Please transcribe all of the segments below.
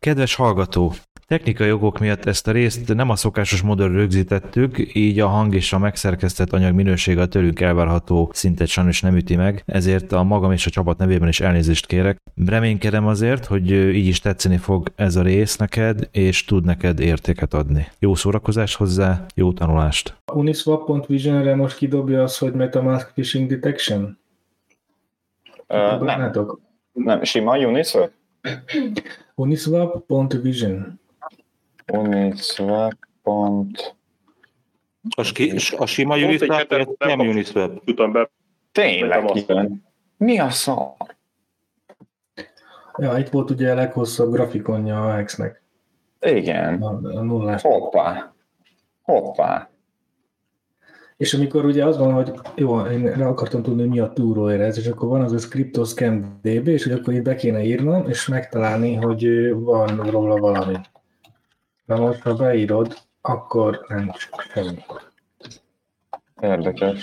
Kedves hallgató! Technikai jogok miatt ezt a részt nem a szokásos módon rögzítettük, így a hang és a megszerkesztett anyag minősége a tőlünk elvárható szintet sajnos nem üti meg, ezért a magam és a csapat nevében is elnézést kérek. Reménykedem azért, hogy így is tetszeni fog ez a rész neked, és tud neked értéket adni. Jó szórakozást hozzá, jó tanulást! Uniswap.vision-re most kidobja az, hogy Metamask Phishing Detection? Ö, nem, nem, sima Uniswap? Uniswap.vision. Uniswap. Pont. A, ski, a sima Uniswap, nem Uniswap? Tudtam be. Tényleg, igen. Mi a szar? Ja, itt volt ugye a leghosszabb grafikonja a Hex-nek. Igen. A, a nullás. Hoppá. Hoppá. És amikor ugye az van, hogy jó, én rá akartam tudni, hogy mi a túróér ez, és akkor van az a Scriptoscam DB, és hogy akkor itt be kéne írnom, és megtalálni, hogy van róla valami. Na most, ha beírod, akkor nem semmi. Érdekes.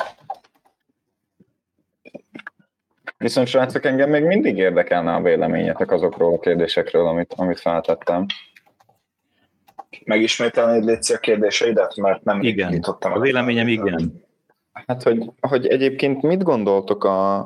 Viszont srácok, engem még mindig érdekelne a véleményetek azokról a kérdésekről, amit, amit feltettem. Megismételnéd Léci a kérdéseidet, mert nem Igen. nyitottam. A véleményem igen. Hát, hogy, hogy egyébként mit gondoltok a,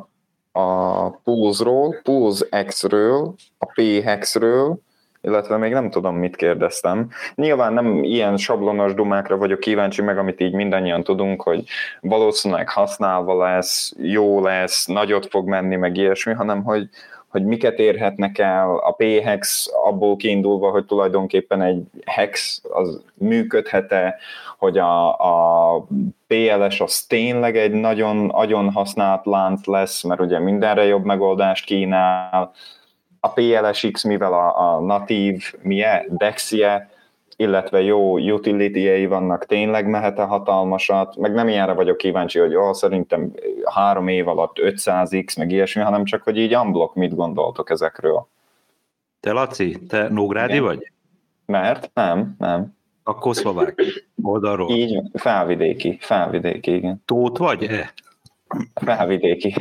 a Pulse-ról, Pulse X-ről, a P-Hex-ről, illetve még nem tudom, mit kérdeztem. Nyilván nem ilyen sablonos dumákra vagyok kíváncsi meg, amit így mindannyian tudunk, hogy valószínűleg használva lesz, jó lesz, nagyot fog menni, meg ilyesmi, hanem hogy, hogy miket érhetnek el a P-hex abból kiindulva, hogy tulajdonképpen egy hex az működhet-e, hogy a, a PLS az tényleg egy nagyon agyon használt lánc lesz, mert ugye mindenre jobb megoldást kínál. A PLSX, mivel a, a natív, milyen, Dexie, illetve jó utility vannak, tényleg mehet-e hatalmasat, meg nem ilyenre vagyok kíváncsi, hogy oh, szerintem három év alatt 500x, meg ilyesmi, hanem csak, hogy így unblock mit gondoltok ezekről. Te Laci, te Nógrádi Igen. vagy? Mert nem, nem. Akkor szlovák oldalról. Így felvidéki, felvidéki, igen. Tót vagy-e? Felvidéki.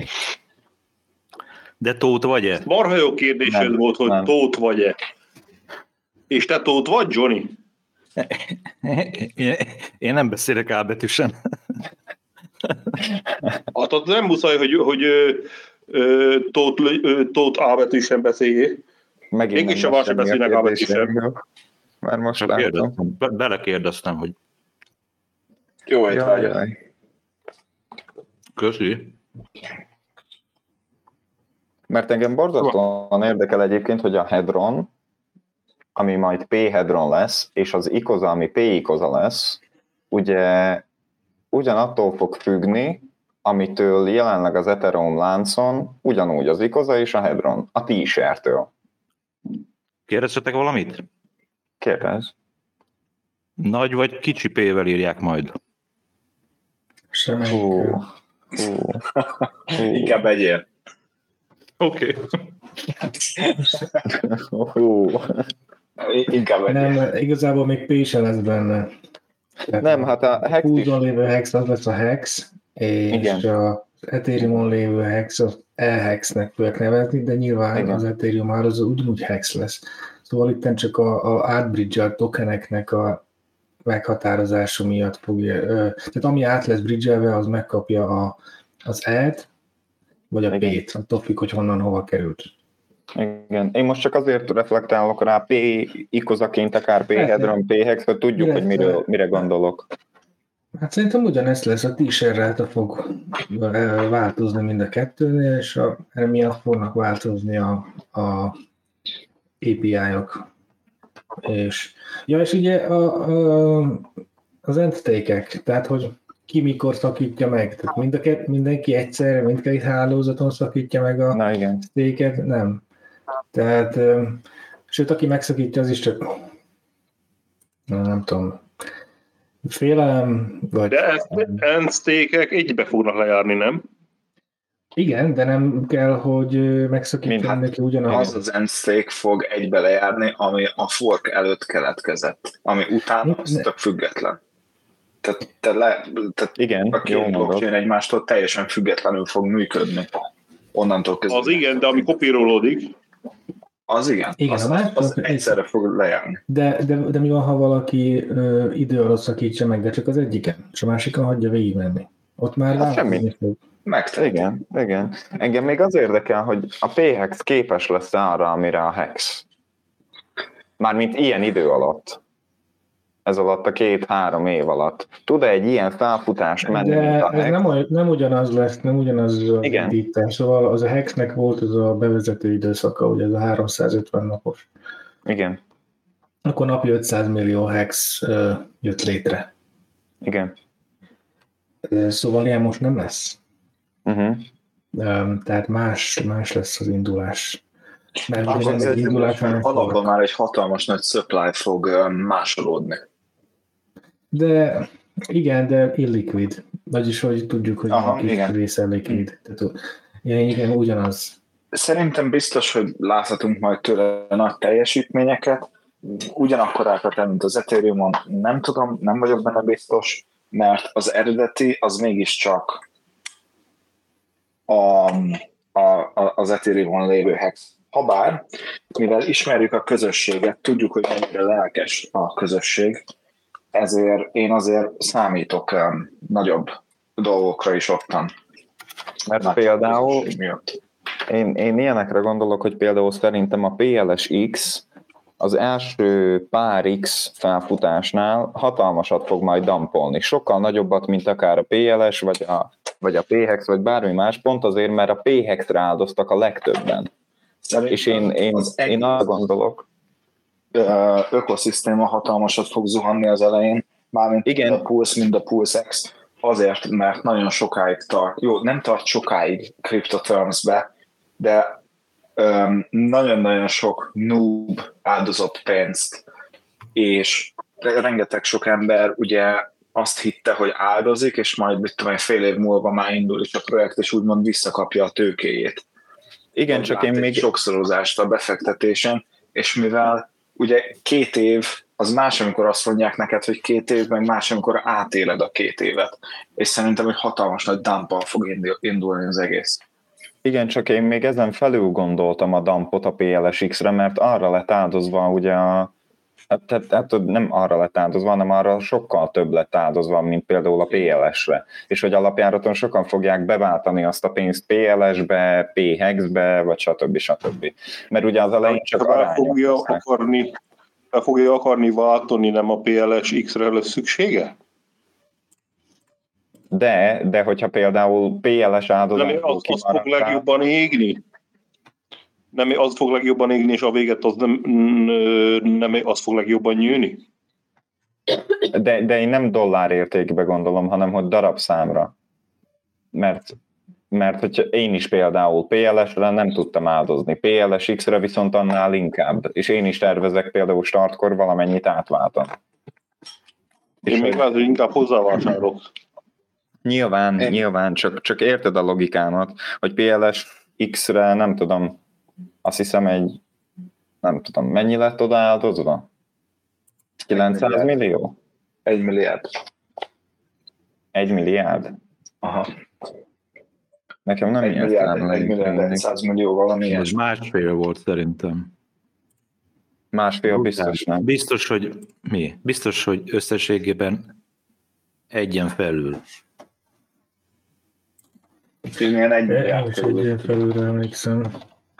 De tót vagy-e? Marha jó kérdésed Nem, volt, hogy nem. tót vagy-e. És te tót vagy, Johnny? Én nem beszélek ábetűsen. Hát nem muszáj, hogy, hogy ö, ö, tót, ö, tót A betűsen beszéljél. Megint Mégis a a beszélnek a betűsen. kérdésemről. Már most Csak látom. Be- Belekérdeztem, hogy Jó jaj. köszi. Mert engem borzasztóan érdekel egyébként, hogy a Hedron, ami majd P-Hedron lesz, és az ikoza, ami P-ikoza lesz, ugye ugyanattól fog függni, amitől jelenleg az Ethereum láncon ugyanúgy az ikoza és a Hedron, a t-shirtől. Kérdeztetek valamit? Kérdez. Nagy vagy kicsi P-vel írják majd. Hú. Inkább egyél. Oké. Hú. Inkább egyél. Nem, igazából még P se lesz benne. Tehát Nem, hát a Hex is Húzon lévő hex az lesz a hex, és Igen. a Ethereum-on lévő hex az e-hexnek fogják nevezni, de nyilván Igen. az Ethereum már az ugyanúgy hex lesz. Szóval itt csak a, a átbridge tokeneknek a meghatározása miatt fogja, ö, tehát ami át lesz bridgelve, az megkapja a, az e-t, vagy a Igen. p-t, attól függ, hogy honnan hova került. Igen, én most csak azért reflektálok rá P ikozaként, akár P. Hedron, P Hex, hogy tudjuk, hogy Illetve- miről, mire gondolok. Hát szerintem ugyanezt lesz, a t-shirt fog változni mind a kettőnél, és a, emiatt fognak változni a, a API-ok. És, ja, és ugye a, a, az entitake tehát hogy ki mikor szakítja meg, tehát mind a kett, mindenki egyszerre, mindkét hálózaton szakítja meg a Na igen. stake nem. Tehát, sőt, aki megszakítja, az is csak nem, nem tudom, félelem, vagy De ezt endstake-ek egybe fognak lejárni, nem? Igen, de nem kell, hogy ö, megszakítja Mind- mindenki ugyanaz. Az az end stake fog egybe lejárni, ami a fork előtt keletkezett. Ami után az Ne- tök független. Tehát, te le, tehát Igen, a két blockchain egymástól teljesen függetlenül fog működni. Onnantól kezdve. Az igen, de ami kopírolódik, Az igen. Igen, az, a másik- az egyszerre fog lejárni. De, de, de mi van, ha valaki ö, idő alatt szakítsa meg, de csak az egyiken, és a másikon hagyja végigmenni? Ott már Hát semmi. fog. Megteheti. Igen, igen. Engem még az érdekel, hogy a PHEX képes lesz arra, amire a Hex. Mármint ilyen idő alatt. Ez alatt a két-három év alatt. Tud-e egy ilyen felfutást menni, De ez Hex? nem, nem ugyanaz lesz, nem ugyanaz az Igen. indítás. Szóval az a Hexnek volt az a bevezető időszaka, ugye ez a 350 napos. Igen, Akkor napi 500 millió Hex jött létre. igen. Szóval ilyen most nem lesz. Uh-huh. Tehát más, más lesz az indulás. Mert nem az indulás, Alapban már egy hatalmas nagy supply fog másolódni. De igen, de illiquid. Vagyis, hogy tudjuk, hogy Aha, a kis igen. része liquid. Tehát, igen, igen, ugyanaz. Szerintem biztos, hogy láthatunk majd tőle nagy teljesítményeket, ugyanakkorákat, mint az Ethereum-on, nem tudom, nem vagyok benne biztos, mert az eredeti az mégiscsak a, a, a, az Ethereum-on lévő hex. Habár, mivel ismerjük a közösséget, tudjuk, hogy mennyire lelkes a közösség, ezért én azért számítok um, nagyobb dolgokra is ottan. Mert Már például. Én, én ilyenekre gondolok, hogy például szerintem a PLS-X az első pár X felfutásnál hatalmasat fog majd dampolni. Sokkal nagyobbat, mint akár a PLS, vagy a, vagy a PHEX, vagy bármi más, pont azért, mert a PHEX-re áldoztak a legtöbben. Szerintem És én, én, az én arra gondolok, ökoszisztéma hatalmasat fog zuhanni az elején, mármint Igen. a Pulse, mind a Pulse X, azért, mert nagyon sokáig tart, jó, nem tart sokáig CryptoTerms-be, de öm, nagyon-nagyon sok noob áldozott pénzt, és rengeteg sok ember ugye azt hitte, hogy áldozik, és majd mit tudom, fél év múlva már indul is a projekt, és úgymond visszakapja a tőkéjét igen, csak én még sokszorozást a befektetésen, és mivel ugye két év, az más, amikor azt mondják neked, hogy két év, meg más, amikor átéled a két évet. És szerintem, hogy hatalmas nagy dumpal fog indul- indulni az egész. Igen, csak én még ezen felül gondoltam a dampot a PLSX-re, mert arra lett áldozva ugye a Hát, tehát, hát nem arra lett áldozva, hanem arra sokkal több lett áldozva, mint például a PLS-re. És hogy alapjáraton sokan fogják beváltani azt a pénzt PLS-be, PHEX-be, vagy stb. stb. Mert ugye az elején csak arányok fogja lesznek. akarni, el fogja akarni váltani, nem a PLS X-re lesz szüksége? De, de hogyha például PLS Nem, áldozatból az, az fog legjobban égni. Nem, az fog legjobban égni, és a véget az nem, nem az fog legjobban nyűni. De, de én nem dollár értékbe gondolom, hanem hogy darabszámra. Mert, mert hogyha én is például PLS-re nem tudtam áldozni, PLSX-re viszont annál inkább, és én is tervezek például startkor valamennyit átváltani. És Én még hogy- lehet, hogy inkább hozzávásárolok. Nyilván, Én- nyilván, csak, csak érted a logikámat, hogy PLS X-re nem tudom, azt hiszem egy, nem tudom, mennyi lett oda áldozva? 900 millió? Egy milliárd. Egy milliárd? Aha. Nekem nem Egy ilyen milliárd, egy milliárd, 100 millió valami Ez ilyen. másfél volt szerintem. Másfél biztos nem. Biztos, hogy mi? Biztos, hogy összességében egyen felül. Milyen egy Én milliárd is egy ilyen felülre emlékszem.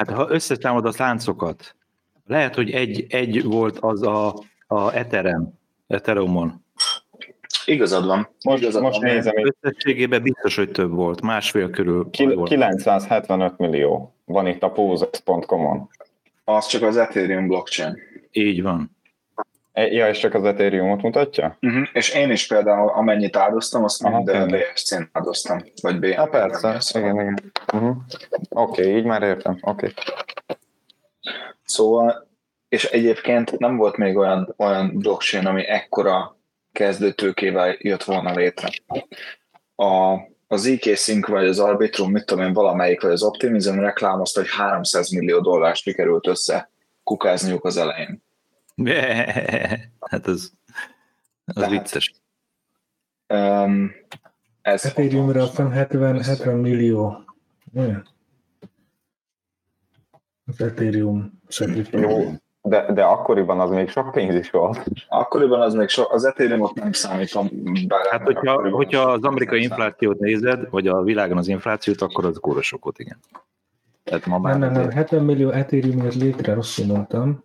Hát ha összeszámolod a láncokat, lehet, hogy egy, egy volt az a, a Ethereum, Ethereumon. Igazad van. Most, Igazad most van. nézem, Összességében biztos, hogy több volt, másfél körül ki- volt. 975 millió van itt a Poses.com-on. Az csak az Ethereum blockchain. Így van. E- Ja, és csak az Ethereum-ot mutatja? Uh-huh. És én is például amennyit áldoztam, azt Aha, mind. BSC-n áldoztam. Vagy BNB. Ja, persze, igen, igen. Uh-huh. Oké, okay, így már értem. Oké. Okay. Szóval, és egyébként nem volt még olyan, olyan blockchain, ami ekkora kezdőtőkével jött volna létre. A, az EK Sync vagy az Arbitrum, mit tudom én, valamelyik, vagy az Optimism reklámozta, hogy 300 millió dollárt sikerült össze kukázniuk az elején. Hát ez, az Tehát- vicces. Um, ez Ethereumra azt hiszem 70, 70 millió. Olyan? Az Ethereum. Jó, de, de akkoriban az még sok pénz is volt. Akkoriban az még so, az Ethereumot nem számítom. Hát, hogyha, hogyha az amerikai inflációt nézed, vagy a világon az inflációt, akkor az kóra sokot, igen. Tehát ma már Nem, nem, nem, azért- 70 millió Ethereum jött létre, rosszul mondtam.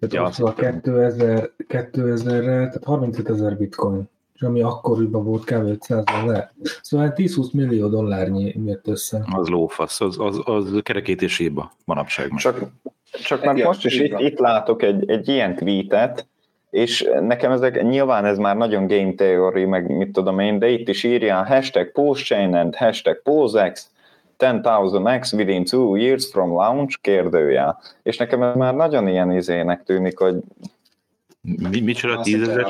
Tehát Ja, hittem. 2000, 2000-re, tehát 35 ezer bitcoin, és ami akkoriban volt kb. 500 ezer. Szóval 10-20 millió dollárnyi jött össze. az lófasz, az, az, az kerekítésébe manapság. most. Csak, csak mert Igen, most is itt, itt látok egy, egy ilyen tweetet, és nekem ezek, nyilván ez már nagyon game theory, meg mit tudom én, de itt is írja hashtag postchain and hashtag posex, 10,000x within two years from launch, kérdőjel. És nekem ez már nagyon ilyen izének tűnik, hogy, Mi, micsoda tízezer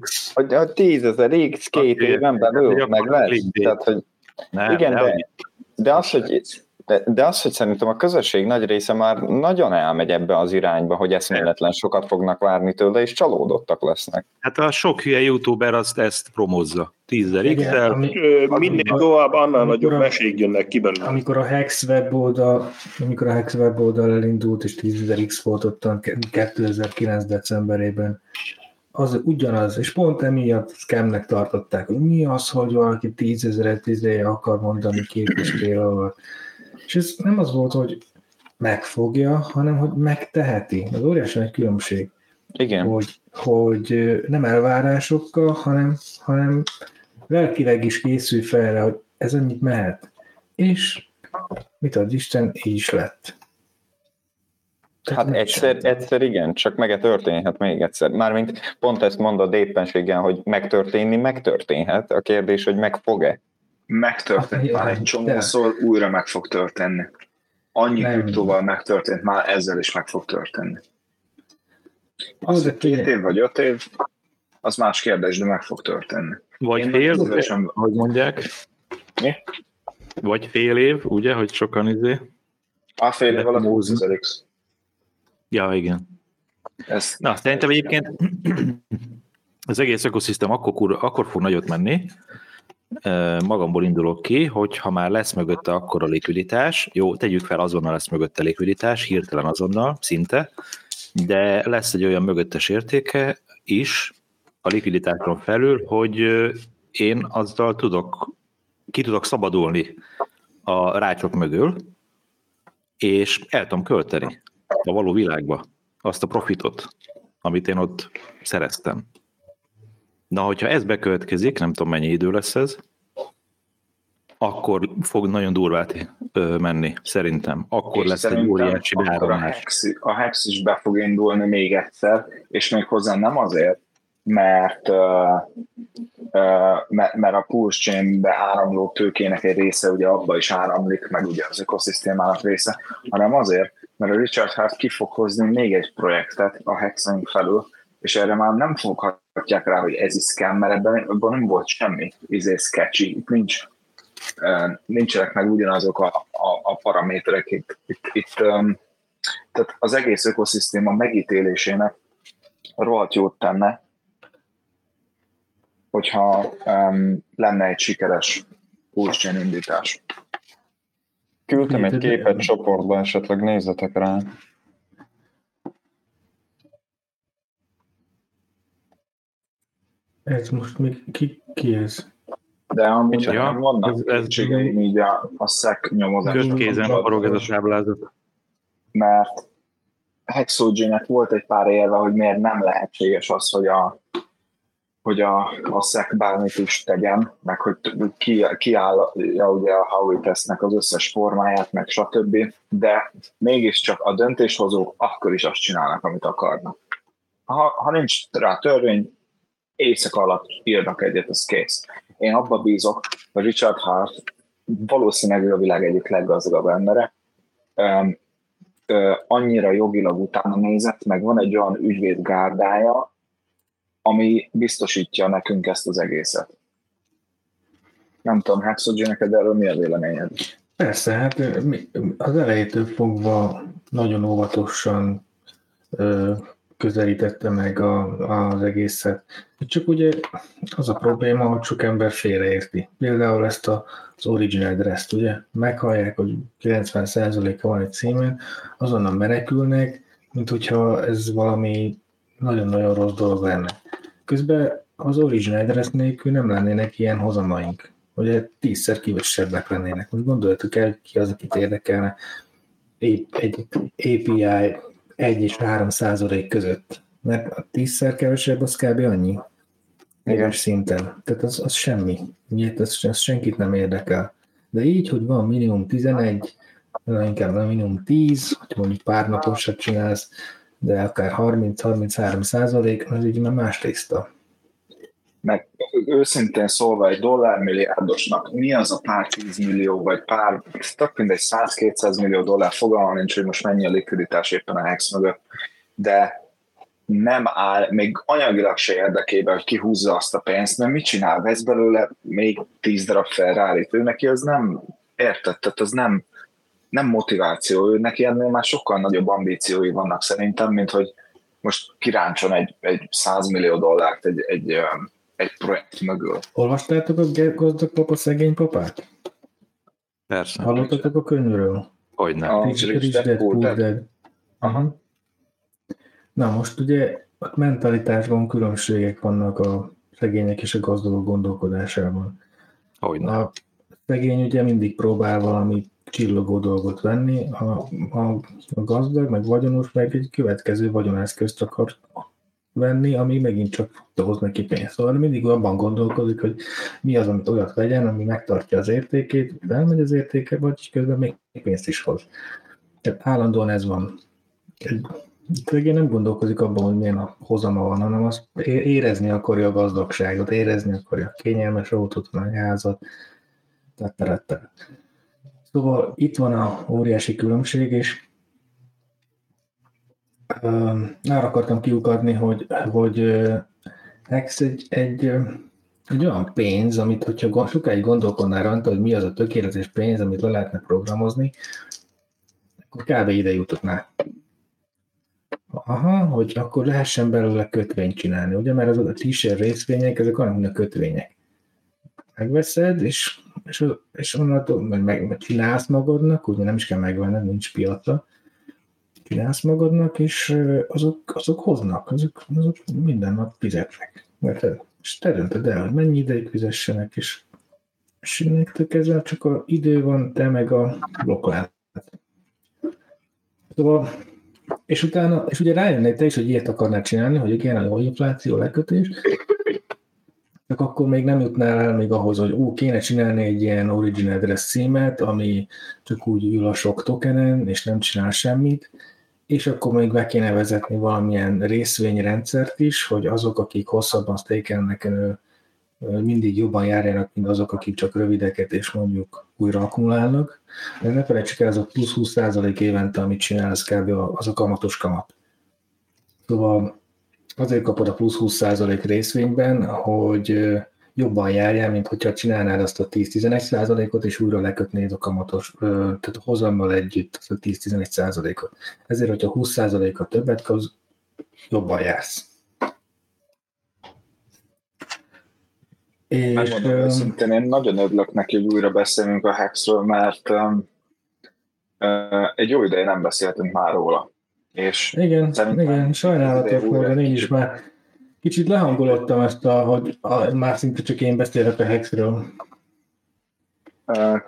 X? hogy a 10 ezer x két éven belül hogy meg lesz. Tehát, hogy Nem, Igen, de, de, az, hogy, de, de az, hogy szerintem a közösség nagy része már nagyon elmegy ebbe az irányba, hogy eszméletlen sokat fognak várni tőle, és csalódottak lesznek. Hát a sok hülye youtuber azt ezt promózza. Tízzer Ö, Minél tovább, annál nagyobb mesék jönnek ki belőle. amikor a Hex weboldal, amikor a Hex weboldal elindult, és 10.000 X volt ottan 2009. decemberében, az ugyanaz, és pont emiatt scamnek tartották, hogy mi az, hogy valaki 10 ezeret izé akar mondani két és fél alatt. És ez nem az volt, hogy megfogja, hanem hogy megteheti. Az óriási nagy különbség, Igen. hogy, hogy nem elvárásokkal, hanem, hanem lelkileg is készül fel hogy ez annyit mehet. És mit ad Isten, így is lett. Tehát Hát egyszer, megcsinálta. egyszer igen, csak meg történhet még egyszer. Mármint pont ezt mondod éppenséggel, hogy megtörténni megtörténhet. A kérdés, hogy meg fog-e. Megtörtént Hát, már egy de- csomószor, újra meg fog történni. Annyi Nem. kriptóval megtörtént, már ezzel is meg fog történni. Az, de két figyelj, év vagy öt év, az más kérdés, de meg fog történni. vagy Én fél, szívesen- hogy mondják. Mi? Vagy fél év, ugye, hogy sokan izé. A fél év alatt Mózni. 20 X. Ja, igen. Ez, Na, szerintem egyébként az egész ökoszisztém akkor, akkor fog nagyot menni, magamból indulok ki, hogy ha már lesz mögötte akkor a likviditás, jó, tegyük fel, azonnal lesz mögötte likviditás, hirtelen azonnal, szinte, de lesz egy olyan mögöttes értéke is a likviditáson felül, hogy én azzal tudok, ki tudok szabadulni a rácsok mögül, és el tudom költeni a való világba azt a profitot, amit én ott szereztem. Na, hogyha ez bekövetkezik, nem tudom mennyi idő lesz ez, akkor fog nagyon durvát menni, szerintem. Akkor és lesz egy óriási akkor a beáramlás. hex, a hex is be fog indulni még egyszer, és még hozzá nem azért, mert, mert, mert a Pulse Chain-be áramló tőkének egy része ugye abba is áramlik, meg ugye az ökoszisztémának része, hanem azért, mert a Richard Hart ki fog hozni még egy projektet a Hexen felül, és erre már nem foghatják rá, hogy ez is scam, mert ebben, ebben nem volt semmi izé sketchy, itt nincs nincsenek meg ugyanazok a, a, a paraméterek itt, itt, itt um, tehát az egész ökoszisztéma megítélésének rohadt jót tenne, hogyha um, lenne egy sikeres pulse indítás. Küldtem egy képet csoportba, esetleg nézzetek rá. Ez most még ki, ki ez? De amúgy Micsoda? nekem vannak Ez- ez- kétségeim így a, a SZEC nyomozás. Közkézen forog ez a táblázat. mert Hexogenek volt egy pár érve, hogy miért nem lehetséges az, hogy a hogy a, a SZEC bármit is tegyen, meg hogy ki, kiállja ugye a Howey tesznek az összes formáját, meg stb. De mégiscsak a döntéshozók akkor is azt csinálnak, amit akarnak. Ha, ha nincs rá törvény, éjszaka alatt írnak egyet, az kész. Én abba bízok, hogy Richard Hart valószínűleg a világ egyik leggazdagabb embere, ö, annyira jogilag utána nézett, meg van egy olyan ügyvédgárdája, ami biztosítja nekünk ezt az egészet. Nem tudom, Hexogy, neked erről mi a véleményed? Persze, hát az elejétől fogva nagyon óvatosan közelítette meg a, az egészet. Csak ugye az a probléma, hogy sok ember félreérti. Például ezt a, az original address ugye? Meghallják, hogy 90%-a van egy címen, azonnal menekülnek, mint hogyha ez valami nagyon-nagyon rossz dolog lenne. Közben az original address nélkül nem lennének ilyen hozamaink. Ugye tízszer kivesebbek lennének. Most gondoljatok el, ki az, akit érdekelne egy API 1 és 3 százalék között. Mert a tízszer kevesebb, az kb. annyi. Egyes szinten. Tehát az, az semmi. Ugye, az, az senkit nem érdekel. De így, hogy van minimum 11, inkább van minimum 10, hogy mondjuk pár naposat csinálsz, de akár 30-33 százalék, az így már más tészta. Meg őszintén szólva egy dollármilliárdosnak mi az a pár tízmillió, vagy pár, tök mindegy 100-200 millió dollár, fogalma nincs, hogy most mennyi a likviditás éppen a Hex mögött, de nem áll még anyagilag se érdekében, hogy kihúzza azt a pénzt, mert mit csinál? Vesz belőle még tíz darab ferrari ő neki az nem, érted? Tehát az nem, nem motiváció, ő neki ennél már sokkal nagyobb ambíciói vannak szerintem, mint hogy most kiráncson egy, egy 100 millió dollárt egy, egy, egy projekt mögül. Olvastátok a gazdag papa, szegény papát? Persze. Hallottatok a könyvről? Hogyne. A Rich, Rich Dad, Dad, Poor Dad. Dad. Aha. Na most ugye mentalitásban különbségek vannak a szegények és a gazdagok gondolkodásában. Hogyne. A szegény ugye mindig próbál valami csillogó dolgot venni, a, a, a gazdag, meg vagyonos, meg egy következő vagyoneszközt akar venni, ami megint csak hoz neki pénzt. Szóval mindig abban gondolkodik, hogy mi az, amit olyat vegyen, ami megtartja az értékét, elmegy az értéke, vagy közben még pénzt is hoz. Tehát állandóan ez van. Szegény nem gondolkozik abban, hogy milyen a hozama van, hanem azt é- érezni akarja a gazdagságot, érezni akarja a kényelmes autót, a házat, tetterettel. Szóval itt van a óriási különbség, és arra akartam kiukadni, hogy, hogy Hex egy, egy, egy olyan pénz, amit hogyha sokáig gondolkodnál rajta, hogy mi az a tökéletes pénz, amit le lehetne programozni, akkor kb. ide jutottnál. Aha, hogy akkor lehessen belőle kötvényt csinálni, ugye, mert azok a t-shirt részvények, ezek olyan, mint a kötvények. Megveszed, és, és, és onnantól meg, meg csinálsz magadnak, ugye nem is kell megvenned, nincs piaca, csinálsz magadnak, és azok, azok hoznak, azok, azok minden nap fizetnek. Mert, és te döntöd el, hogy mennyi ideig fizessenek, és, és nektek ezzel csak a idő van, te meg a blokklát. Szóval és utána, és ugye rájönnél te is, hogy ilyet akarnál csinálni, hogy igen, a jó infláció lekötés, csak akkor még nem jutnál el még ahhoz, hogy ó, kéne csinálni egy ilyen origin address címet, ami csak úgy ül a sok tokenen, és nem csinál semmit, és akkor még be kéne vezetni valamilyen részvényrendszert is, hogy azok, akik hosszabban stakelnek, mindig jobban járjanak, mint azok, akik csak rövideket és mondjuk újra akkumulálnak. De ne felejtsük el, ez a plusz 20% évente, amit csinál, ez kb. az a kamatos kamat. Szóval azért kapod a plusz 20% részvényben, hogy jobban járjál, mint hogyha csinálnád azt a 10-11%-ot, és újra lekötnéd a kamatos, tehát a hozammal együtt azt a 10-11%-ot. Ezért, hogyha 20%-a többet kapsz, jobban jársz. És, Megmondom őszintén, én nagyon örülök neki, hogy újra beszélünk a Hexről, mert um, uh, egy jó ideje nem beszéltünk már róla. És Igen, igen, sajnálatos módon én is már kicsit lehangolottam ezt, a, hogy a, már szinte csak én beszélek a Hexről. uh,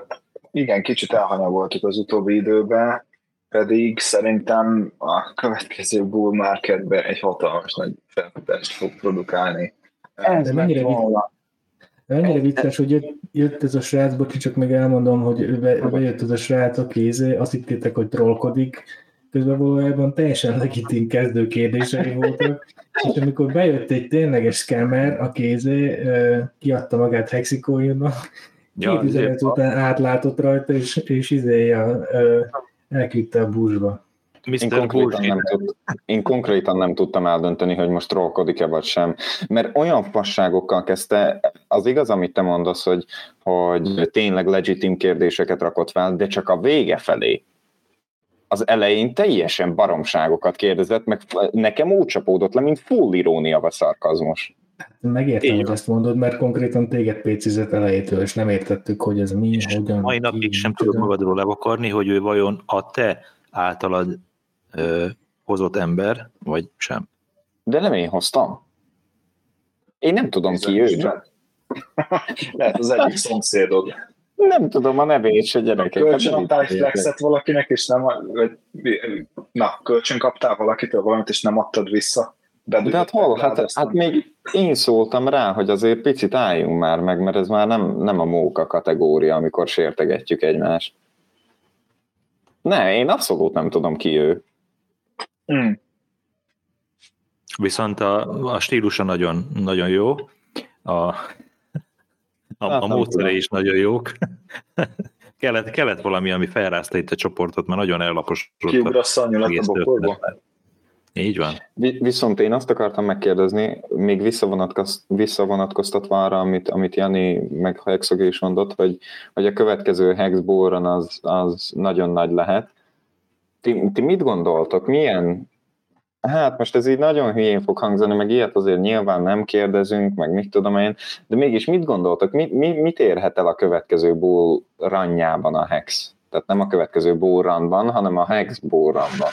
igen, kicsit elhanyagoltuk az utóbbi időben, pedig szerintem a következő bull marketben egy hatalmas nagy felfutást fog produkálni. De mennyire volna- Mennyire vicces, hogy jött, jött ez a srác, bocsi, csak még elmondom, hogy be, bejött ez a srác a kézé, azt hittétek, hogy trollkodik, közben valójában teljesen legitim kezdő kérdései voltak, és amikor bejött egy tényleges scammer a kézé, kiadta magát Hexikójúnak, két Ja, üzenet azért- után átlátott rajta, és, és izéja, elküldte a buszba. Én konkrétan, nem tud, én konkrétan nem tudtam eldönteni, hogy most trollkodik-e vagy sem. Mert olyan fasságokkal kezdte, az igaz, amit te mondasz, hogy, hogy tényleg legitim kérdéseket rakott fel, de csak a vége felé az elején teljesen baromságokat kérdezett, meg nekem úgy csapódott le, mint full irónia vagy szarkazmus. Megértem, Így hogy ezt mondod, mert konkrétan téged pécizett elejétől, és nem értettük, hogy ez mi, És hogyan. mai napig sem tudod magadról levakarni, hogy ő vajon a te általad ö, hozott ember, vagy sem. De nem én hoztam. Én nem tudom ki ő. Lehet az egyik szomszédod. Nem tudom a nevét se gyerekek. Kölcsön Hát adtál egy flexet valakinek, és nem, vagy, na, kölcsön kaptál valakitől valamit, és nem adtad vissza. De hát hol? Hát, hát még én szóltam rá, hogy azért picit álljunk már meg, mert ez már nem, nem a móka kategória, amikor sértegetjük egymást. Ne, én abszolút nem tudom ki ő. Mm. Viszont a, a stílusa nagyon, nagyon jó, a, a, Hát a nem módszere tudom. is nagyon jók. kellett, kellett valami, ami felrázta itt a csoportot, mert nagyon ellaposodott. Kiugrasz a a bokorba? Így van. Vi- Viszont én azt akartam megkérdezni, még visszavonatkoz, visszavonatkoztatva arra, amit, amit Jani meg Hexog is mondott, hogy, hogy a következő Hexboron az, az nagyon nagy lehet. Ti, ti mit gondoltok? Milyen? Hát most ez így nagyon hülyén fog hangzani, meg ilyet azért nyilván nem kérdezünk, meg mit tudom én, de mégis mit gondoltok? Mi, mi, mit érhet el a következő bull ranjában a Hex? Tehát nem a következő bull runban, hanem a Hex bull runban.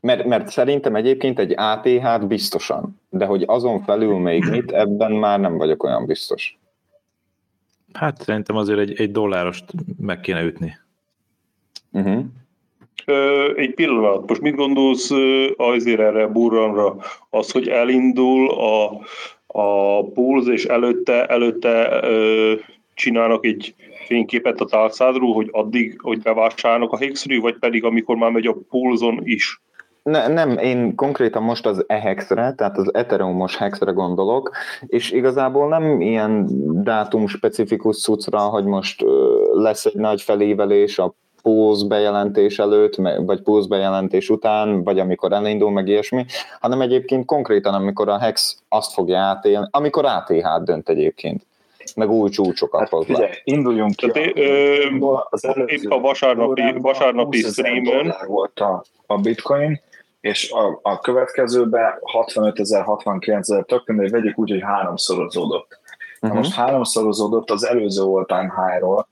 Mert, mert szerintem egyébként egy ATH-t biztosan, de hogy azon felül még mit, ebben már nem vagyok olyan biztos. Hát szerintem azért egy, egy dollárost meg kéne ütni. Uh-huh. Egy pillanat, most mit gondolsz azért erre burranra? Az, hogy elindul a, a Pulse, és előtte, előtte ö, csinálnak egy fényképet a tálcádról, hogy addig, hogy bevásárolnak a Hexről, vagy pedig amikor már megy a Pulzon is? Ne, nem, én konkrétan most az EHEX-re, tehát az Ethereum-os hexre gondolok, és igazából nem ilyen dátum specifikus cuccra, hogy most lesz egy nagy felévelés a Pulse bejelentés előtt, vagy Pulse bejelentés után, vagy amikor elindul, meg ilyesmi, hanem egyébként konkrétan, amikor a Hex azt fogja átélni, amikor ATH dönt egyébként, meg új csúcsokat Hát hoz le. figyelj, induljunk ki. Tehát, ö, az épp a vasárnapi- vasárnapi 20 ezer streamen- volt a, a bitcoin, és a, a következőben 65 ezer, 69 ezer token, de vegyük úgy, hogy háromszorozódott. Na Uh-huh. most háromszorozódott az előző all-time high-ról,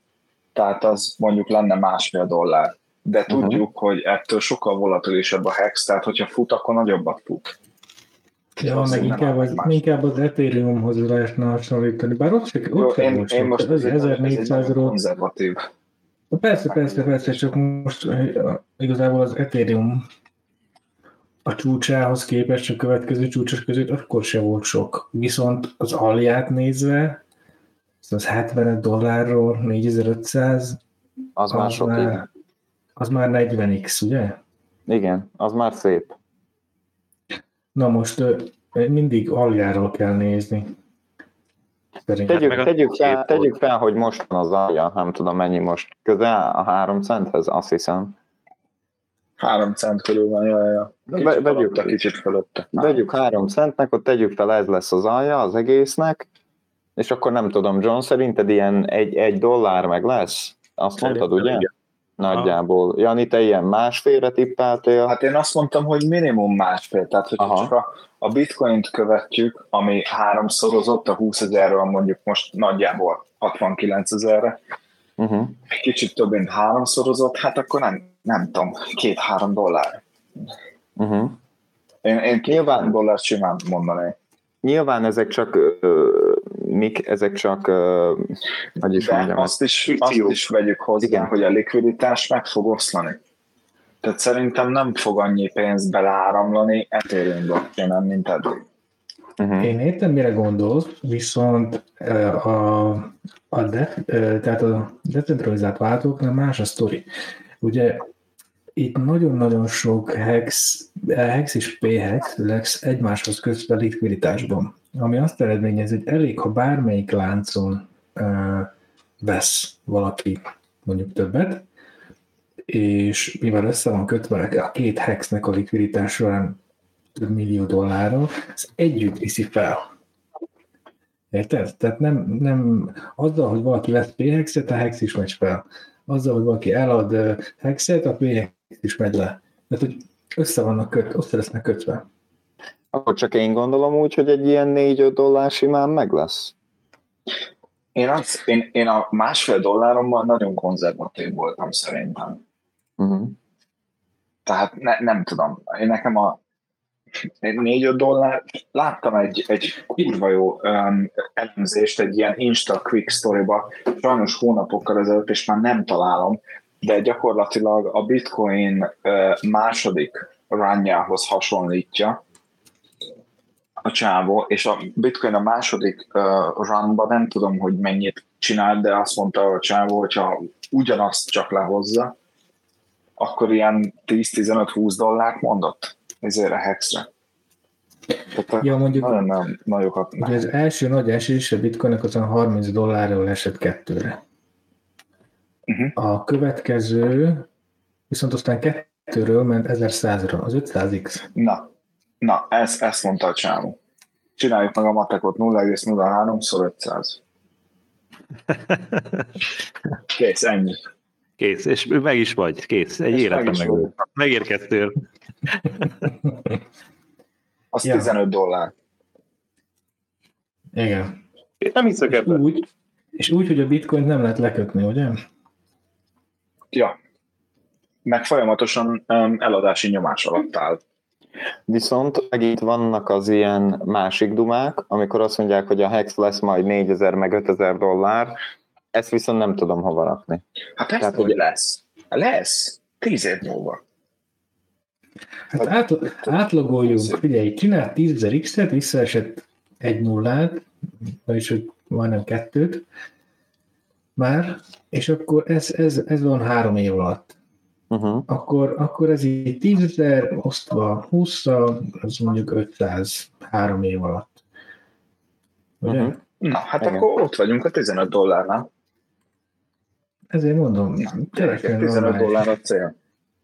tehát az mondjuk lenne másfél dollár. De Mhm. tudjuk, hogy ettől sokkal volatilisebb a hex, tehát hogyha fut, akkor nagyobbat fut. Ja, Azért meg inkább az, más. inkább az Ethereumhoz lehetne hasonlítani, bár ott Jó, ott én, volt én most az ez egy nagyon 1400-ról. konzervatív. Persze, persze, persze, csak most eh, igazából az Ethereum a csúcsához képest a következő csúcsos között akkor se volt sok. Viszont az alját nézve, az 75 dollárról 4500, Az már az sok, már, az már 40x, ugye? Igen, az már szép. Na most mindig aljáról kell nézni. Szerintem. Tegyük, meg a- tegyük, fel, tegyük fel, hogy most van az alja, nem tudom mennyi most, közel a három centhez, azt hiszem. 3 cent körül van, jaj, jaj. Kicsit vegyük- fölötte, kicsit fölötte. Vegyük három centnek, ott tegyük fel, ez lesz az alja az egésznek, és akkor nem tudom, John, szerinted ilyen egy, egy dollár meg lesz? Azt mondtad, Szerintem ugye? igen. Nagyjából. Jani, te ilyen másfélre tippeltél? Hát én azt mondtam, hogy minimum másfél. Tehát, hogyha Aha. csak a, a bitcoint követjük, ami háromszorozott a 20 ezerről, mondjuk most nagyjából 69 ezerre, Uh-huh. egy kicsit több mint háromszorozott, hát akkor nem, nem tudom, két-három dollár. Uh-huh. Én, én két Nyilván. Dollárt simán mondanék. Nyilván ezek csak, ö, mik, ezek csak, hogy is De mondjam, azt is, azt is vegyük hozzá, Igen. Hogy a likviditás meg fog oszlani. Tehát szerintem nem fog annyi pénz beleáramlani Ethereum blockchain mint eddig. uh-huh. Én értem, mire gondolsz, viszont a, a, de, tehát a decentralizált váltóknál más a sztori. Ugye itt nagyon-nagyon sok hex, hex és p-hex lex egymáshoz kötve likviditásban, ami azt eredményezi, hogy elég, ha bármelyik láncon ö, vesz valaki mondjuk többet, és mivel össze van kötve a két hexnek a likviditás során több millió dollárra, ez együtt viszi fel. Érted? Tehát nem, nem azzal, hogy valaki vesz p-hexet, a hex is megy fel. azzal, hogy valaki elad hexet, a PHX is megy le. Tehát, hogy össze vannak köt, össze lesznek kötve. Akkor csak én gondolom úgy, hogy egy ilyen 4-5 dollár simán meg lesz. Én, az, én, én a másfél dolláromban nagyon konzervatív voltam szerintem. Uh-huh. Tehát ne, nem tudom. Én nekem a 4-5 dollár, láttam egy, egy kurva jó um, elemzést egy ilyen Insta Quick Story-ba, sajnos hónapokkal ezelőtt, és már nem találom, de gyakorlatilag a Bitcoin uh, második runjához hasonlítja a csávó, és a Bitcoin a második uh, runba nem tudom, hogy mennyit csinált, de azt mondta a csávó, hogyha ugyanazt csak lehozza, akkor ilyen 10-15-20 dollárt mondott ezért a hexre. Tehát Ja, mondjuk- nagyon, nagyon nagyokat. Ugye az első nagy esés a bitcoinnak azon 30 dollárról esett kettőre. Uh-huh. A következő viszont aztán kettőről ment 1100-ra, az 500x. Na, na ezt, ezt mondta a csávó. Csináljuk meg a matekot 0,03-szor 500. Kész, ennyi. Kész, és meg is vagy, kész. Egy életem meg meg. Megérkeztél. Az Ja. 15 dollár. Igen. Én nem hiszek És ebben. úgy, és úgy, hogy a bitcoint nem lehet lekötni, ugye? Ja. Meg folyamatosan um, eladási nyomás alatt áll. Viszont megint vannak az ilyen másik dumák, amikor azt mondják, hogy a hex lesz majd 4000 meg 5000 dollár, ezt viszont nem tudom hova rakni. Hát persze, Tehát, hogy hogy- lesz. Lesz. Tíz év múlva. Hát át, átlagoljuk, figyelj, csinált 10.000 x-et, visszaesett egy nullát, vagyis hogy majdnem kettőt már, és akkor ez, ez, ez van három év alatt. Uh-huh. Akkor, akkor ez így 10.000 osztva 20 az mondjuk 500 három év alatt. Ugye? Uh-huh. Na, hát Igen. akkor ott vagyunk a 15 dollárnál. Ezért mondom, Gyerekek, teljesen 15 normális. dollár a cél.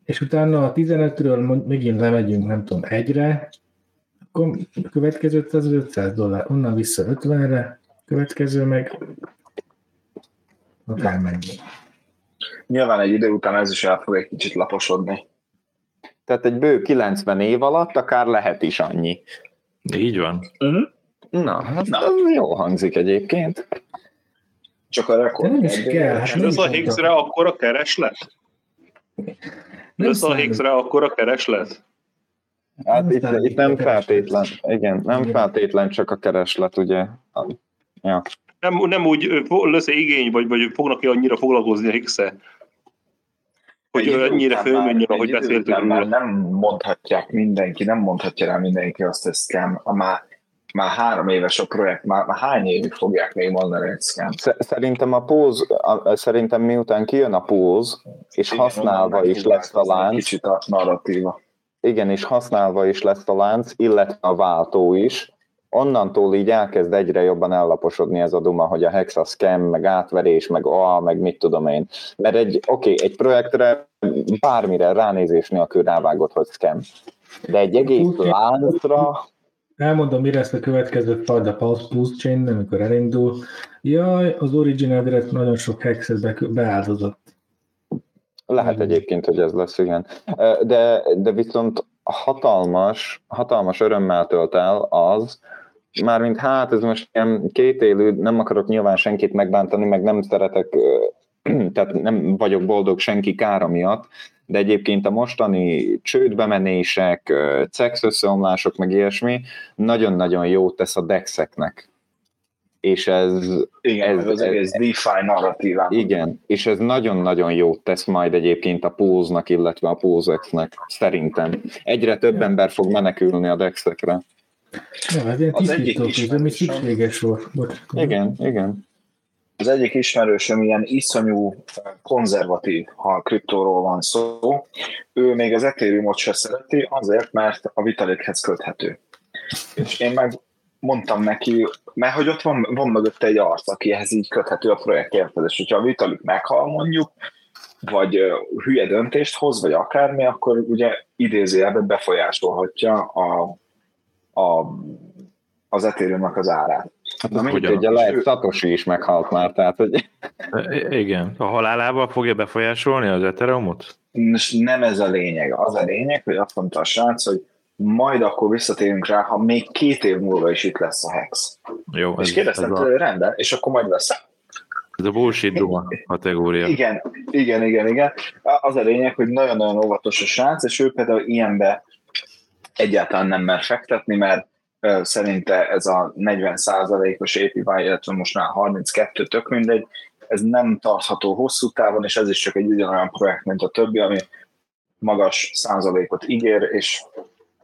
És utána a 15-ről mond- megint lemegyünk, nem tudom, egyre, akkor a következő az 500 dollár, onnan vissza 50-re, következő meg akármennyi. Nyilván egy idő után ez is el fog egy kicsit laposodni. Tehát egy bő 90 év alatt akár lehet is annyi. Így van. Na, hát Na. ez jó hangzik egyébként. Csak a rekord. Nem is kell, hát ez a. Higgsre akkor a kereslet? Nem Ez a. Higgsre akkor a kereslet? Hát Nem itt, itt nem feltétlen, igen, nem feltétlen csak a kereslet, ugye. Ja. Nem, nem úgy lesz igény, vagy, vagy fognak -e annyira foglalkozni a Higgs-e? Hogy Egy ennyire fölmenjen, ahogy beszéltünk már nem mondhatják mindenki, nem mondhatja rá mindenki azt, hogy scam. A Már, már három éves a projekt, már, már hány évig fogják még mondani, hogy scam. Sze- Szerintem a póz, a, szerintem miután kijön a póz, és Igen, használva is lesz a lánc, Kicsit a narratíva. igen, és használva is lesz a lánc, illetve a váltó is, onnantól így elkezd egyre jobban ellaposodni ez a duma, hogy a hex a scam, meg átverés, meg a, meg mit tudom én. Mert egy, oké, okay, egy projektre bármire ránézés nélkül rávágott, hogy scam. De egy egész Oké. láncra, Elmondom, mire lesz a következő fajta Pulse Boost Chain, amikor elindul. Jaj, az Original direkt nagyon sok hexet be, beáldozott. Lehet egyébként, hogy ez lesz, igen. De, de viszont hatalmas, hatalmas örömmel tölt el az, mármint hát ez most ilyen kétélű, nem akarok nyilván senkit megbántani, meg nem szeretek, tehát nem vagyok boldog senki kára miatt, de egyébként a mostani csődbemenések, cex összeomlások, meg ilyesmi nagyon-nagyon jót tesz a dexeknek. És ez, Igen, Ez- az ez- egész DeFi narratívában. igen, és ez nagyon-nagyon jót tesz majd egyébként a Pulse-nak, illetve a Pulse-nek, szerintem. Egyre több ember fog menekülni a dexekre. Ja, ilyen Az egyik tisztító is kép, ami szükséges volt. Bocs. Igen, igen. Az egyik ismerősöm ilyen iszonyú konzervatív, ha a kriptóról van szó. Ő még az Ethereumot se szereti, azért, mert a Vitalikhez köthető. És én meg mondtam neki, mert hogy ott van, van mögötte egy arc, akihez így köthető a projekt érted, és hogyha a Vitalik meghal mondjuk, vagy hülye döntést hoz, vagy akármi, akkor ugye idézőjelben befolyásolhatja a, a az Ethereumnak az árát. Hát Na, mindegy, ugye lehet, Satoshi is meghalt már, tehát hogy Igen. A halálával fogja befolyásolni az Ethereumot? Nem ez a lényeg. Az a lényeg, hogy azt mondta a srác, hogy majd akkor visszatérünk rá, ha még két év múlva is itt lesz a Hex. Jó, és ez, kérdeztem ez, tőle, a, rendben, és akkor majd lesz. ez a bullshit duma kategória. Igen, igen, igen, igen. Az a lényeg, hogy nagyon-nagyon óvatos a srác, és ő például ilyenbe egyáltalán nem mer fektetni, mert szerinte ez a 40%-os APY, illetve most már 32, tök mindegy, ez nem tartható hosszú távon, és ez is csak egy ugyanolyan projekt, mint a többi, ami magas százalékot ígér, és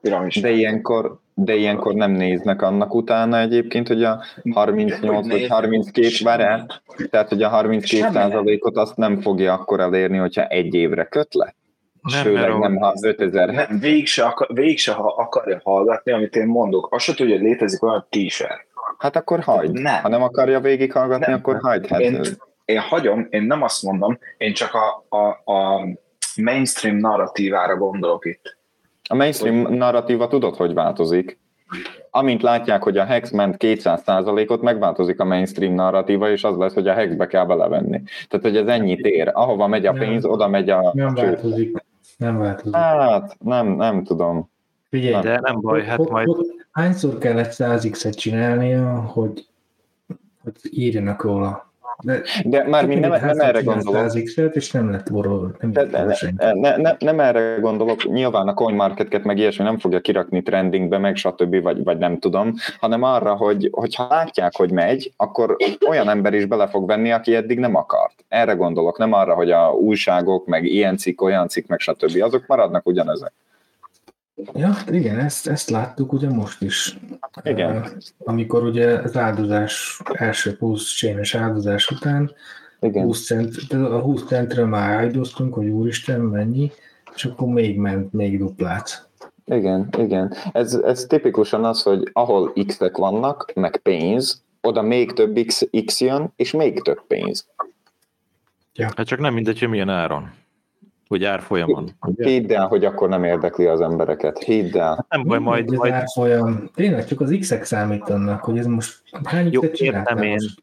piramis. de ilyenkor, de ilyenkor nem néznek annak utána egyébként, hogy a 38 Hogy vagy néznek? 32 várjál, tehát hogy a 32 Semmi nem. százalékot azt nem fogja akkor elérni, hogyha egy évre köt le. Nem, Főleg mert nem, ha 5000 Nem, végig se, akar, végig se ha akarja hallgatni, amit én mondok. Azt se tudja, hogy létezik olyan t-shirt. Hát akkor hagyd. Nem. Ha nem akarja végighallgatni, Nem. akkor hagyd. Hát, Én, én hagyom, én nem azt mondom, én csak a, a, a mainstream narratívára gondolok itt. A mainstream narratíva tudod, hogy változik. Amint látják, hogy a Hex ment 200%-ot, megváltozik a mainstream narratíva, és az lesz, hogy a Hexbe kell belevenni. Tehát, hogy ez ennyit ér. Ahova megy a Nem. pénz, oda megy a... Nem változik. Nem változik. Hát, nem, nem tudom. Figyelj, De nem baj, hát Hogy- majd hogy- Hányszor kellett 100x-et csinálnia, hogy, hogy írjanak róla? De De már mi nem, nem erre gondolok. 100x-et, és nem lett borról. Nem De, ne, ne, ne, nem erre gondolok, nyilván a CoinMarketCat meg ilyesmi nem fogja kirakni trendingbe, meg stb. Vagy, vagy nem tudom, hanem arra, hogy, hogy ha látják, hogy megy, akkor olyan ember is bele fog venni, aki eddig nem akart. Erre gondolok, nem arra, hogy a újságok, meg ilyen cikk, olyan cikk, meg stb. azok maradnak ugyanezek. Ja, igen, ezt, ezt láttuk ugye most is. Igen. Amikor ugye az áldozás, első 20 csénes áldozás után Igen. 20 cent, a 20 centről már áldoztunk, hogy úristen, mennyi, és akkor még ment, még duplát. Igen, igen. Ez, ez tipikusan az, hogy ahol X-ek vannak, meg pénz, oda még több X, X jön, és még több pénz. hát csak nem mindegy, hogy milyen áron. Hogy árfolyamon. Hidd el, hogy akkor nem érdekli az embereket. Hidd el. Nem baj, majd, az majd árfolyam. Tényleg csak az X-ek számítanak, hogy ez most hány Jó, értem én. most?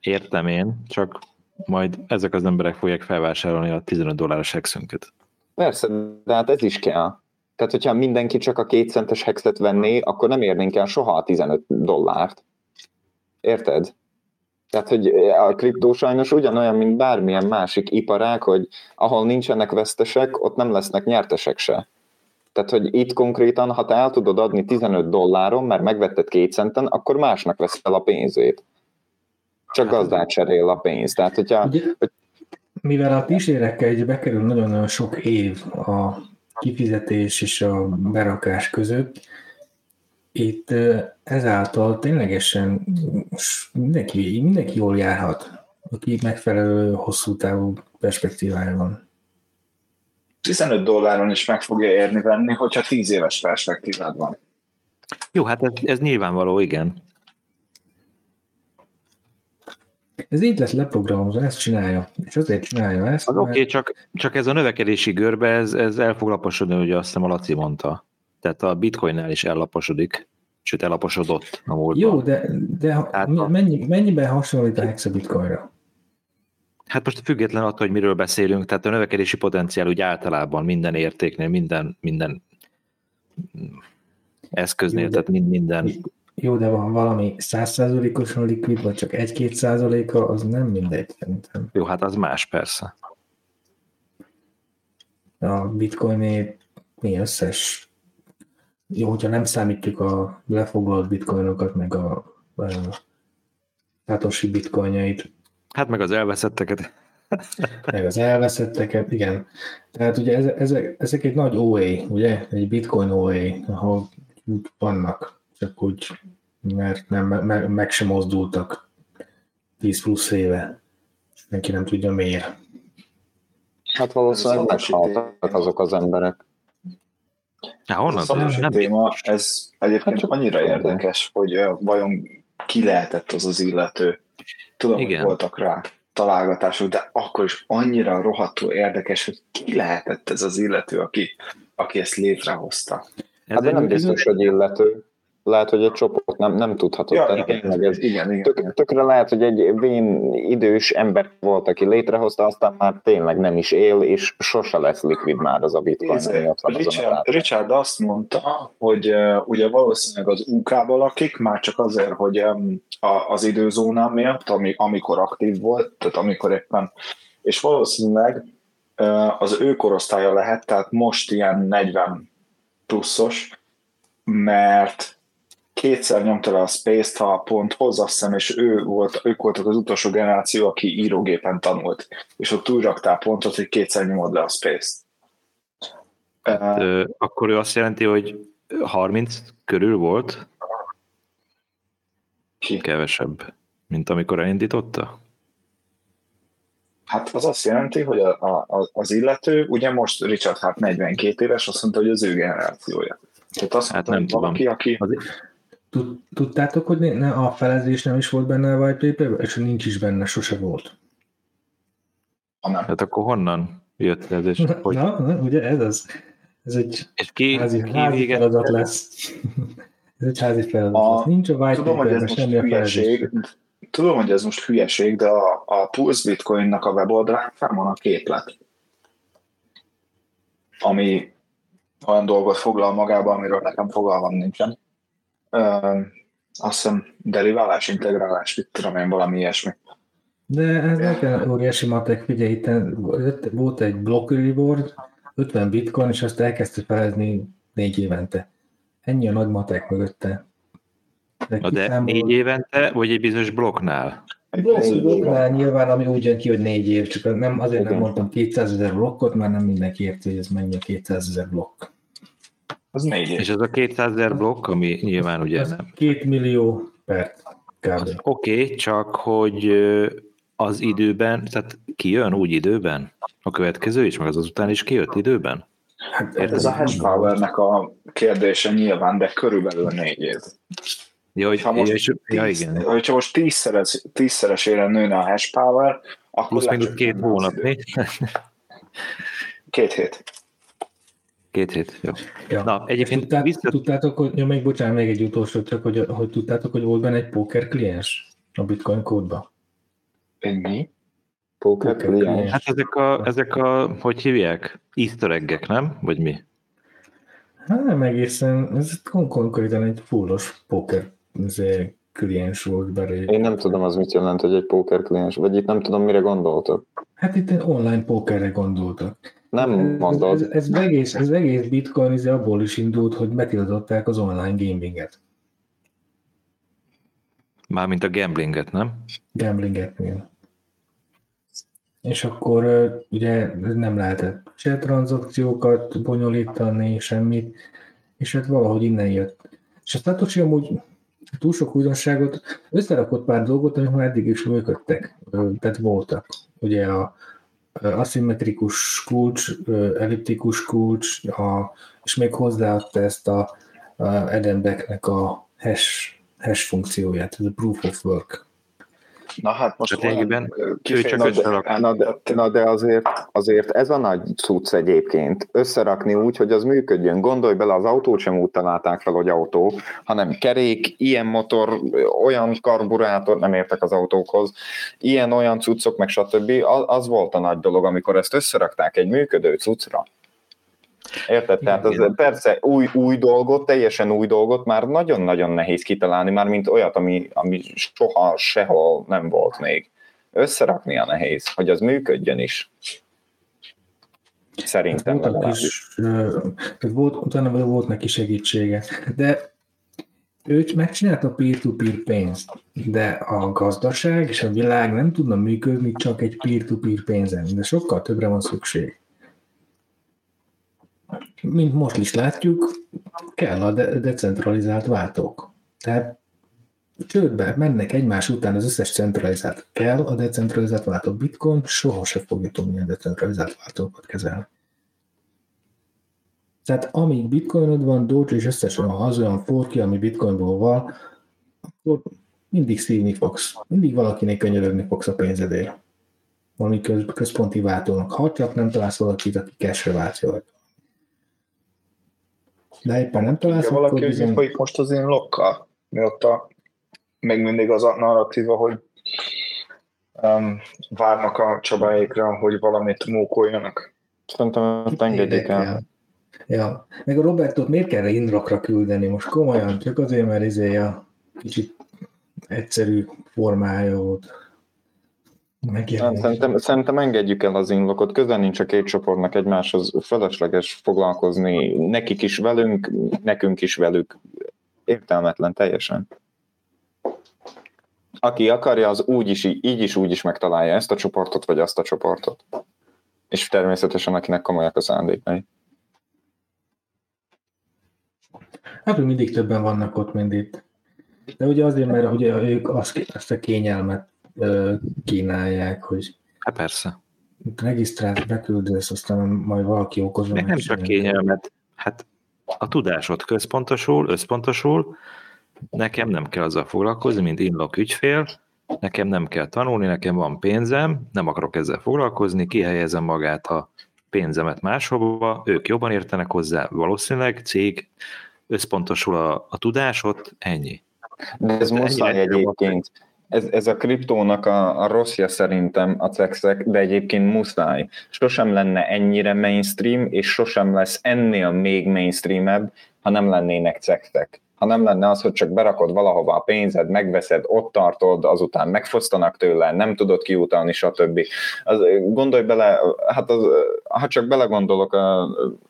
értem én, csak majd ezek az emberek fogják felvásárolni a 15 dolláros hexünket. Persze, de hát ez is kell. Tehát, hogyha mindenki csak a kétcentes hexet venné, akkor nem érnénk el soha a 15 dollárt. Érted? Tehát, hogy a kriptó sajnos ugyanolyan, mint bármilyen másik iparág, hogy ahol nincsenek vesztesek, ott nem lesznek nyertesek se. Tehát, hogy itt konkrétan, ha te el tudod adni 15 dolláron, mert megvetted két centen, akkor másnak veszel a pénzét. Csak gazdát cserél a pénz. Tehát, hogyha Ugye, mivel a kísérekkel így bekerül nagyon-nagyon sok év a kifizetés és a berakás között, itt ezáltal ténylegesen mindenki, mindenki jól járhat, aki megfelelő hosszú távú perspektívája van. 15 dolláron is meg fogja érni venni, hogyha 10 éves perspektívád van. Jó, hát ez, ez nyilvánvaló, igen. Ez így lett leprogramozva, ezt csinálja. És azért csinálja ezt, Az mert oké, okay, csak, csak ez a növekedési görbe, ez, ez el fog laposodni, hogy azt hiszem a Laci mondta. Tehát a bitcoinnál is ellaposodik, sőt ellaposodott a múltban. jó, de, de Hát a- mennyi, mennyiben hasonlít a Hexa Bitcoinra? Hát most független attól, hogy miről beszélünk, tehát a növekedési potenciál úgy általában minden értéknél, minden, minden eszköznél, Jó, de- tehát mind, minden. Jó, de van valami 100%-osan likvid, vagy csak 1-2 százaléka, az nem mindegy szerintem. Jó, hát az más persze. A bitcoin mi összes, jó, hogyha nem számítjuk a lefoglalt bitcoinokat, meg a, a Satoshi bitcoinjait, Hát meg az elveszetteket. meg az elveszetteket, igen. Tehát ugye ezek, ezek, egy nagy OA, ugye? Egy bitcoin OA, ahol úgy vannak, csak úgy, mert nem, meg, meg sem mozdultak 10 plusz éve. Senki nem tudja miért. hát valószínűleg meghaltak azok az emberek. Há, A honnan? Satoshi Nem, téma, ez egyébként Hát csak annyira tudom. érdekes, hogy vajon ki lehetett az az illető. Tudom, Igen. hogy voltak rá találgatások, de akkor is annyira rohadtul érdekes, hogy ki lehetett ez az illető, aki, aki ezt létrehozta. ez Hát nem biztos, hogy illető. Lehet, hogy egy csoport nem, nem tudhatod. Ja, Tehát igen, tényleg ez, igen, igen, tök, igen. tökre lehet, hogy egy vén idős ember volt, aki létrehozta, aztán már tényleg nem is él, és sose lesz likvid már az a bitcoin, van azon a Richard. Richard azt mondta, hogy uh, ugye valószínűleg az UK-ba lakik, már csak azért, hogy um, a, az időzónám miatt, ami, amikor aktív volt, tehát amikor éppen, és valószínűleg uh, az ő korosztálya lehet, tehát most ilyen 40 pluszos, mert kétszer nyomta le a Space-t, ha pont hoz, azt hiszem, és ő volt, ők voltak az utolsó generáció, aki írógépen tanult, és ott úgy raktál pontot, hogy kétszer nyomod le a Space-t. Uh, Ö, Akkor ő azt jelenti, hogy 30 körül volt, ki? kevesebb, mint amikor elindította? Hát az azt jelenti, hogy a, a, az illető, ugye most Richard hát 42 éves, azt mondta, hogy az ő generációja. Tehát azt Hát mondta, nem hogy tudom. valaki, aki... Tud- Tudtátok, hogy ne, a felezés nem is volt benne a white paperben, és nincs is benne, sose volt. Ha nem. Hát akkor honnan jött ez, és Na, hogy... na, na, ugye ez az. Ez egy És ki, házi, ki házi feladat lesz. ez egy házi feladat A- lesz. Nincs a white Tudom, hogy ez semmi a hülyeség, felezés. tudom, hogy ez most hülyeség, de a, a Pulse Bitcoinnak a weboldalán fel van a képlet, ami olyan dolgot foglal magába, amiről nekem fogalmam nincsen. Ö, azt hiszem deriválás, integrálás, mit tudom én, valami ilyesmi. De ez nekem óriási matek, figyelj, itt volt egy block reward, 50 bitcoin, és azt elkezdte felezni négy évente. Ennyi a nagy matek mögötte. Na de kiszámolod- négy évente, vagy egy bizonyos blokknál? Blokk- blokknál nyilván, ami úgy jön ki, hogy négy év, csak nem, azért nem Igen. mondtam 200 ezer blokkot, mert nem mindenki érti, hogy ez mennyi a 200 ezer blokk. Az négy év. És ez a 200 ezer blokk, ami nyilván ugye Az nem. két millió per kb. Oké, okay, csak hogy az időben, tehát kijön úgy időben? A következő is, meg az azután is kijött időben? Hát, Ez a hash powernek a kérdése nyilván, de körülbelül négy év. Ja, hogy, Ha most, és, ja, tíz, igen. hogyha most tízszeres, tízszeresére nőne a hash power, akkor Plusz lecsökkenne két az hónap, mi? Két hét. Két hét, jó. Ja. Na, egyébként Tudtát, vissza... tudtátok, hogy, ja, még bocsánat, még egy utolsó, csak hogy, hogy tudtátok, hogy volt benne egy poker kliens a bitcoin kódba. Poker client. client. Hát ezek a, ezek a, hogy hívják? Easter eggek, nem? Vagy mi? Hát nem egészen, ez kon- konkrétan egy fullos poker izé, kliens volt belé. Én nem tudom, az mit jelent, hogy egy poker kliens, vagy itt nem tudom, mire gondoltok. Hát itt egy online pokerre gondoltak. Nem ez, mondod. ez, ez, egész, ez egész bitcoin ez abból is indult, hogy betiltották az online gaminget. Mármint a gamblinget, nem? gamblingetnél. És akkor ugye nem lehetett se tranzakciókat bonyolítani, semmit, és hát valahogy innen jött. És a Satoshi amúgy túl sok újdonságot összerakott pár dolgot, amik már eddig is működtek, tehát voltak. Ugye a aszimmetrikus kulcs, elliptikus kulcs, a, és még hozzáadta ezt a, a Edenbecknek a hash, hash funkcióját, ez a proof of work. Na hát most lényegében ő csak Na összerak- de, na, de, na de azért, azért ez a nagy cucc egyébként. Összerakni úgy, hogy az működjön. Gondolj bele, az autót sem úgy találták fel, hogy autó, hanem kerék, ilyen motor, olyan karburátor, nem értek az autókhoz, ilyen-olyan cuccok, meg stb. Az, az volt a nagy dolog, amikor ezt összerakták egy működő cuccra. Érted? Tehát az, Igen. persze új, új dolgot, teljesen új dolgot már nagyon-nagyon nehéz kitalálni, már mint olyat, ami, ami soha sehol nem volt még. Összerakni a nehéz, hogy az működjön is. Szerintem voltak legalábbis. is, volt, utána volt neki segítsége, de ő megcsinálta a peer-to-peer pénzt, de a gazdaság és a világ nem tudna működni csak egy peer-to-peer pénzen, de sokkal többre van szükség. Mint most is látjuk, kell a de- decentralizált váltók. Tehát csődbe mennek egymás után az összes centralizált. Kell a decentralizált váltó. Bitcoin soha se fogja tudni a decentralizált váltókat kezelni. Tehát amíg bitcoinod van, Doge és összesen ha az olyan forki, ami bitcoinból van, akkor mindig szívni fogsz. Mindig valakinek könyörögni fogsz a pénzedért. Valami köz, központi váltónak. Ha csak nem találsz valakit, aki cashre váltja. De éppen nem találsz, De valaki bizony... úgy folyik most az én lokkal, miatt a, még mindig az a narratíva, hogy um, várnak a Csabáékra, hogy valamit mókoljanak. Szerintem ezt engedjék el. Ja, meg a Robertot miért kell Indrakra küldeni most komolyan, csak azért, mert izé a kicsit egyszerű formája volt. Nem, szerintem, szerintem engedjük el az inlokot, közel nincs a két csoportnak egymáshoz, felesleges foglalkozni, nekik is velünk, nekünk is velük, értelmetlen teljesen. Aki akarja, az úgy is, így is úgy is megtalálja ezt a csoportot, vagy azt a csoportot. És természetesen akinek komolyak a szándékai. Hát, mindig többen vannak ott, mint itt. De ugye azért, mert ugye ők azt, azt a kényelmet kínálják, hogy Hát persze. regisztrálsz, beküldesz, aztán majd valaki okozva. Meg nem csak kényelmet, hát a tudásod központosul, összpontosul, nekem nem kell azzal foglalkozni, mint inlok ügyfél, nekem nem kell tanulni, nekem van pénzem, nem akarok ezzel foglalkozni, kihelyezem magát a pénzemet máshova, ők jobban értenek hozzá, valószínűleg cég, összpontosul a, a tudásod, ennyi. De ez muszáj egyébként. Ez, ez a kriptónak a, a rosszja szerintem a cexek, de egyébként muszáj. Sosem lenne ennyire mainstream, és sosem lesz ennél még mainstreamebb, ha nem lennének cexek. Ha nem lenne az, hogy csak berakod valahova a pénzed, megveszed, ott tartod, azután megfosztanak tőle, nem tudod kiutalni, stb. Az, gondolj bele, hát az, ha csak belegondolok a,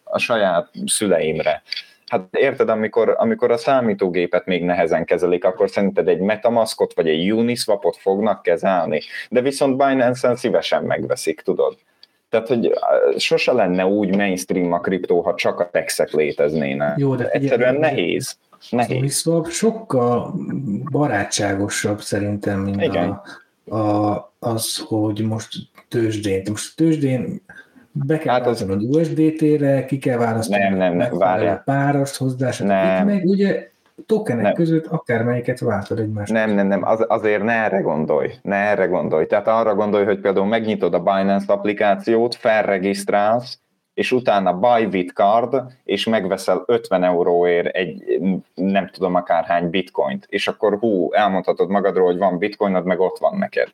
a saját szüleimre, Hát érted, amikor, amikor a számítógépet még nehezen kezelik, akkor szerinted egy Metamaskot vagy egy Uniswapot fognak kezelni, de viszont Binance-en szívesen megveszik, tudod? Tehát, hogy sose lenne úgy mainstream a kriptó, ha csak a texek léteznének. Jó, de figyelj, Egyszerűen nehéz. Az Nehéz. Uniswap sokkal barátságosabb szerintem, mint Igen. a, a, az, hogy most tőzsdén. Most tőzsdén be kell Hát az- USDT-re, ki kell választani Nem, nem, nem, megfelelő várjál. párast hozzá, stb. Nem. Itt meg ugye tokenek Nem. között akármelyiket váltod egymást. Nem, nem, nem, az, azért ne erre gondolj, ne erre gondolj. Tehát arra gondolj, hogy például megnyitod a Binance applikációt, felregisztrálsz, és utána buy with card, és megveszel 50 euróért egy nem tudom akárhány bitcoint, és akkor hú, elmondhatod magadról, hogy van bitcoinod, meg ott van neked.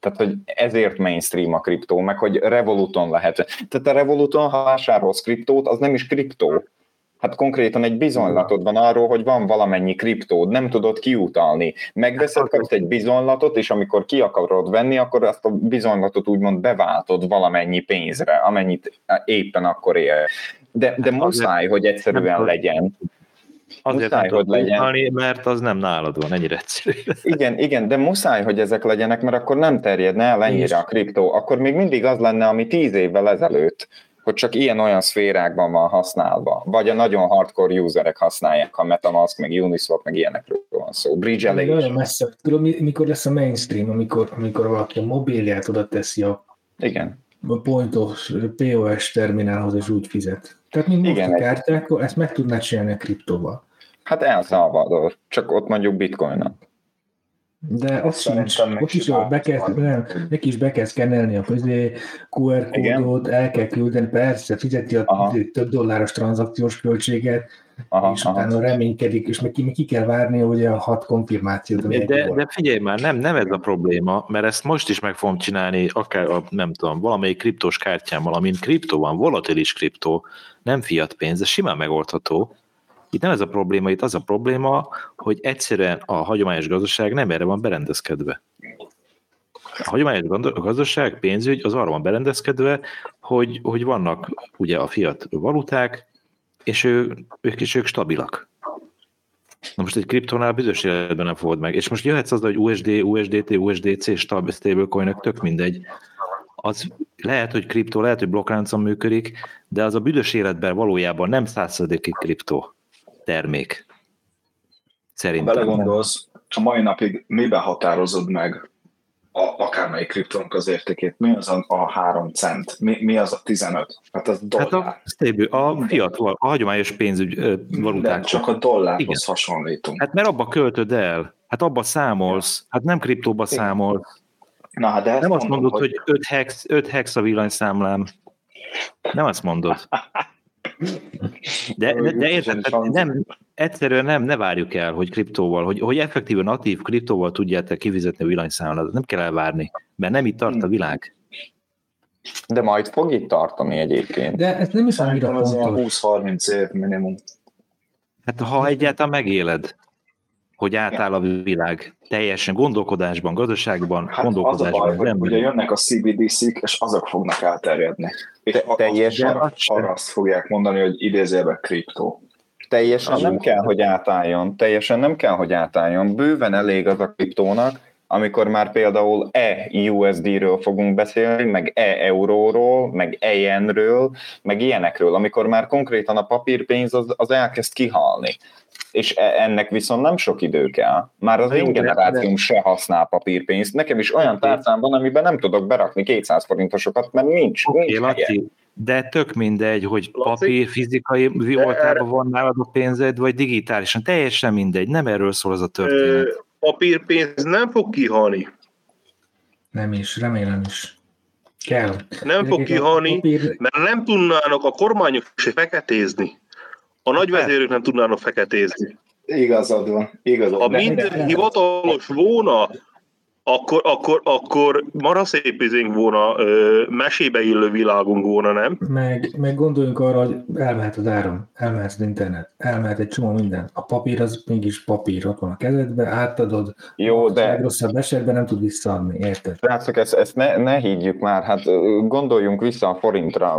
Tehát, hogy ezért mainstream a kriptó, meg hogy Revoluton lehet. Tehát a Revoluton, ha vásárolsz kriptót, az nem is kriptó. Hát konkrétan egy bizonylatod van arról, hogy van valamennyi kriptód, nem tudod kiutalni. Megveszed, kapsz egy bizonylatot, és amikor ki akarod venni, akkor azt a bizonylatot úgymond beváltod valamennyi pénzre, amennyit éppen akkor ér. De, de Hát muszáj, hogy egyszerűen legyen. Azért Muszáj, hogy legyen. utalni, mert az nem nálad van, ennyire egyszerű. Igen, igen, de muszáj, hogy ezek legyenek, mert akkor nem terjedne el ennyire a kriptó. Akkor még mindig az lenne, ami tíz évvel ezelőtt, hogy csak ilyen-olyan szférákban van használva. Vagy a nagyon hardcore userek használják, ha Metamask, meg Uniswap, meg ilyenekről van szó. Bridge elég. Nagyon messze. Tudod, mi- mikor lesz a mainstream, amikor, amikor valaki a mobilját oda teszi a Igen. a pontos POS terminálhoz, és úgy fizet. Tehát, mint most Igen, a kártyákkal, ezt meg tudnád csinálni a kriptóval. Hát El Salvador, csak ott mondjuk bitcoin De az Szerintem sincs, meg ott is, be kell, nem, neki is be kell szkennelni a közé, QR kódot, el kell küldeni, persze, fizeti a Aha. több dolláros tranzakciós költséget, Aha, és aha. utána reménykedik, és meg ki, ki kell várni ugye a hat konfirmációt, De, de figyelj már, nem, nem ez a probléma, mert ezt most is meg fogom csinálni, akár a, nem tudom, valamelyik kriptós kártyámmal, amin kriptó van, volatilis kriptó, nem fiat pénz, ez simán megoldható. Itt nem ez a probléma, itt az a probléma, hogy egyszerűen a hagyományos gazdaság nem erre van berendezkedve. A hagyományos gazdaság, pénzügy az arra van berendezkedve, hogy, hogy vannak ugye a fiat valuták, és ő, ők is ők stabilak. Na most egy kriptónál bizonyos életben nem fogod meg. És most jöhetsz az, hogy USD, USDT, USDC, stab, stablecoinok, tök mindegy. Az lehet, hogy kriptó, lehet, hogy blokkláncon működik, de az a büdös életben valójában nem százszerzékig kriptó termék. Ha Szerintem. belegondolsz, a mai napig miben határozod meg a, akármelyik kriptónak az értékét? Mi az a, a 3 cent? Mi, mi az a 15? Hát az dollár. Hát a, stable, a fiat, a hagyományos pénzügy valuták. csak a dollárhoz Igen. hasonlítunk. Hát mert abba költöd el, hát abba számolsz, hát nem kriptóba Igen. számolsz. Na, hát de Nem azt mondod, hogy 5 hex, 5 hex a villanyszámlám. Nem azt mondod. De, de, de érted, nem, egyszerűen nem, ne várjuk el, hogy kriptóval, hogy, hogy effektíven natív kriptóval tudjátok kifizetni a villanyszámlát, nem kell elvárni, mert nem itt tart a világ. De majd fog itt tartani egyébként. De ez nem is annyira Szerintem az olyan fontos. 20-30 év minimum. Hát ha egyáltalán megéled, hogy átáll a világ teljesen gondolkodásban, gazdaságban, Hát az a gondolkodásban. baj, hogy ugye jönnek a CBDC-k, és azok fognak elterjedni. És Te- a- a- teljesen azt fogják mondani, hogy idézőjelben kriptó. Teljesen Az nem úgy. kell, hogy átálljon. Teljesen nem kell, hogy átálljon. Bőven elég az a kriptónak, amikor már például e-USD-ről fogunk beszélni, meg e-euróról, meg e-jenről, meg ilyenekről, amikor már konkrétan a papírpénz az, az elkezd kihalni. És e- ennek viszont nem sok idő kell. Már az én de- generációm se használ papírpénzt. Nekem is olyan tárcám van, amiben nem tudok berakni 200 forintosokat, mert nincs. Oké, nincs helye. Laci, de tök mindegy, hogy Laci? papír, fizikai voltában van nálad a pénzed, vagy digitálisan, teljesen mindegy, nem erről szól az a Ö, történet. papírpénz nem fog kihalni. Nem is, remélem is. Kell. Nem fog kihalni, papír- mert nem tudnának a kormányok se feketézni. A nagyvezérők nem tudnának feketézni. Igazad van, igazad Ha minden hivatalos volna, akkor, akkor, akkor mara szép izénk volna, ö, mesébe illő világunk volna, nem? Meg, meg gondoljunk arra, hogy elmehet az áram, elmehet az internet, elmehet egy csomó minden. A papír az mégis papír, ott van a kezedbe, átadod, Jó, a de legrosszabb esetben nem tud visszaadni, érted? Srácok, ezt, ezt ne, ne higgyük már, hát gondoljunk vissza a forintra.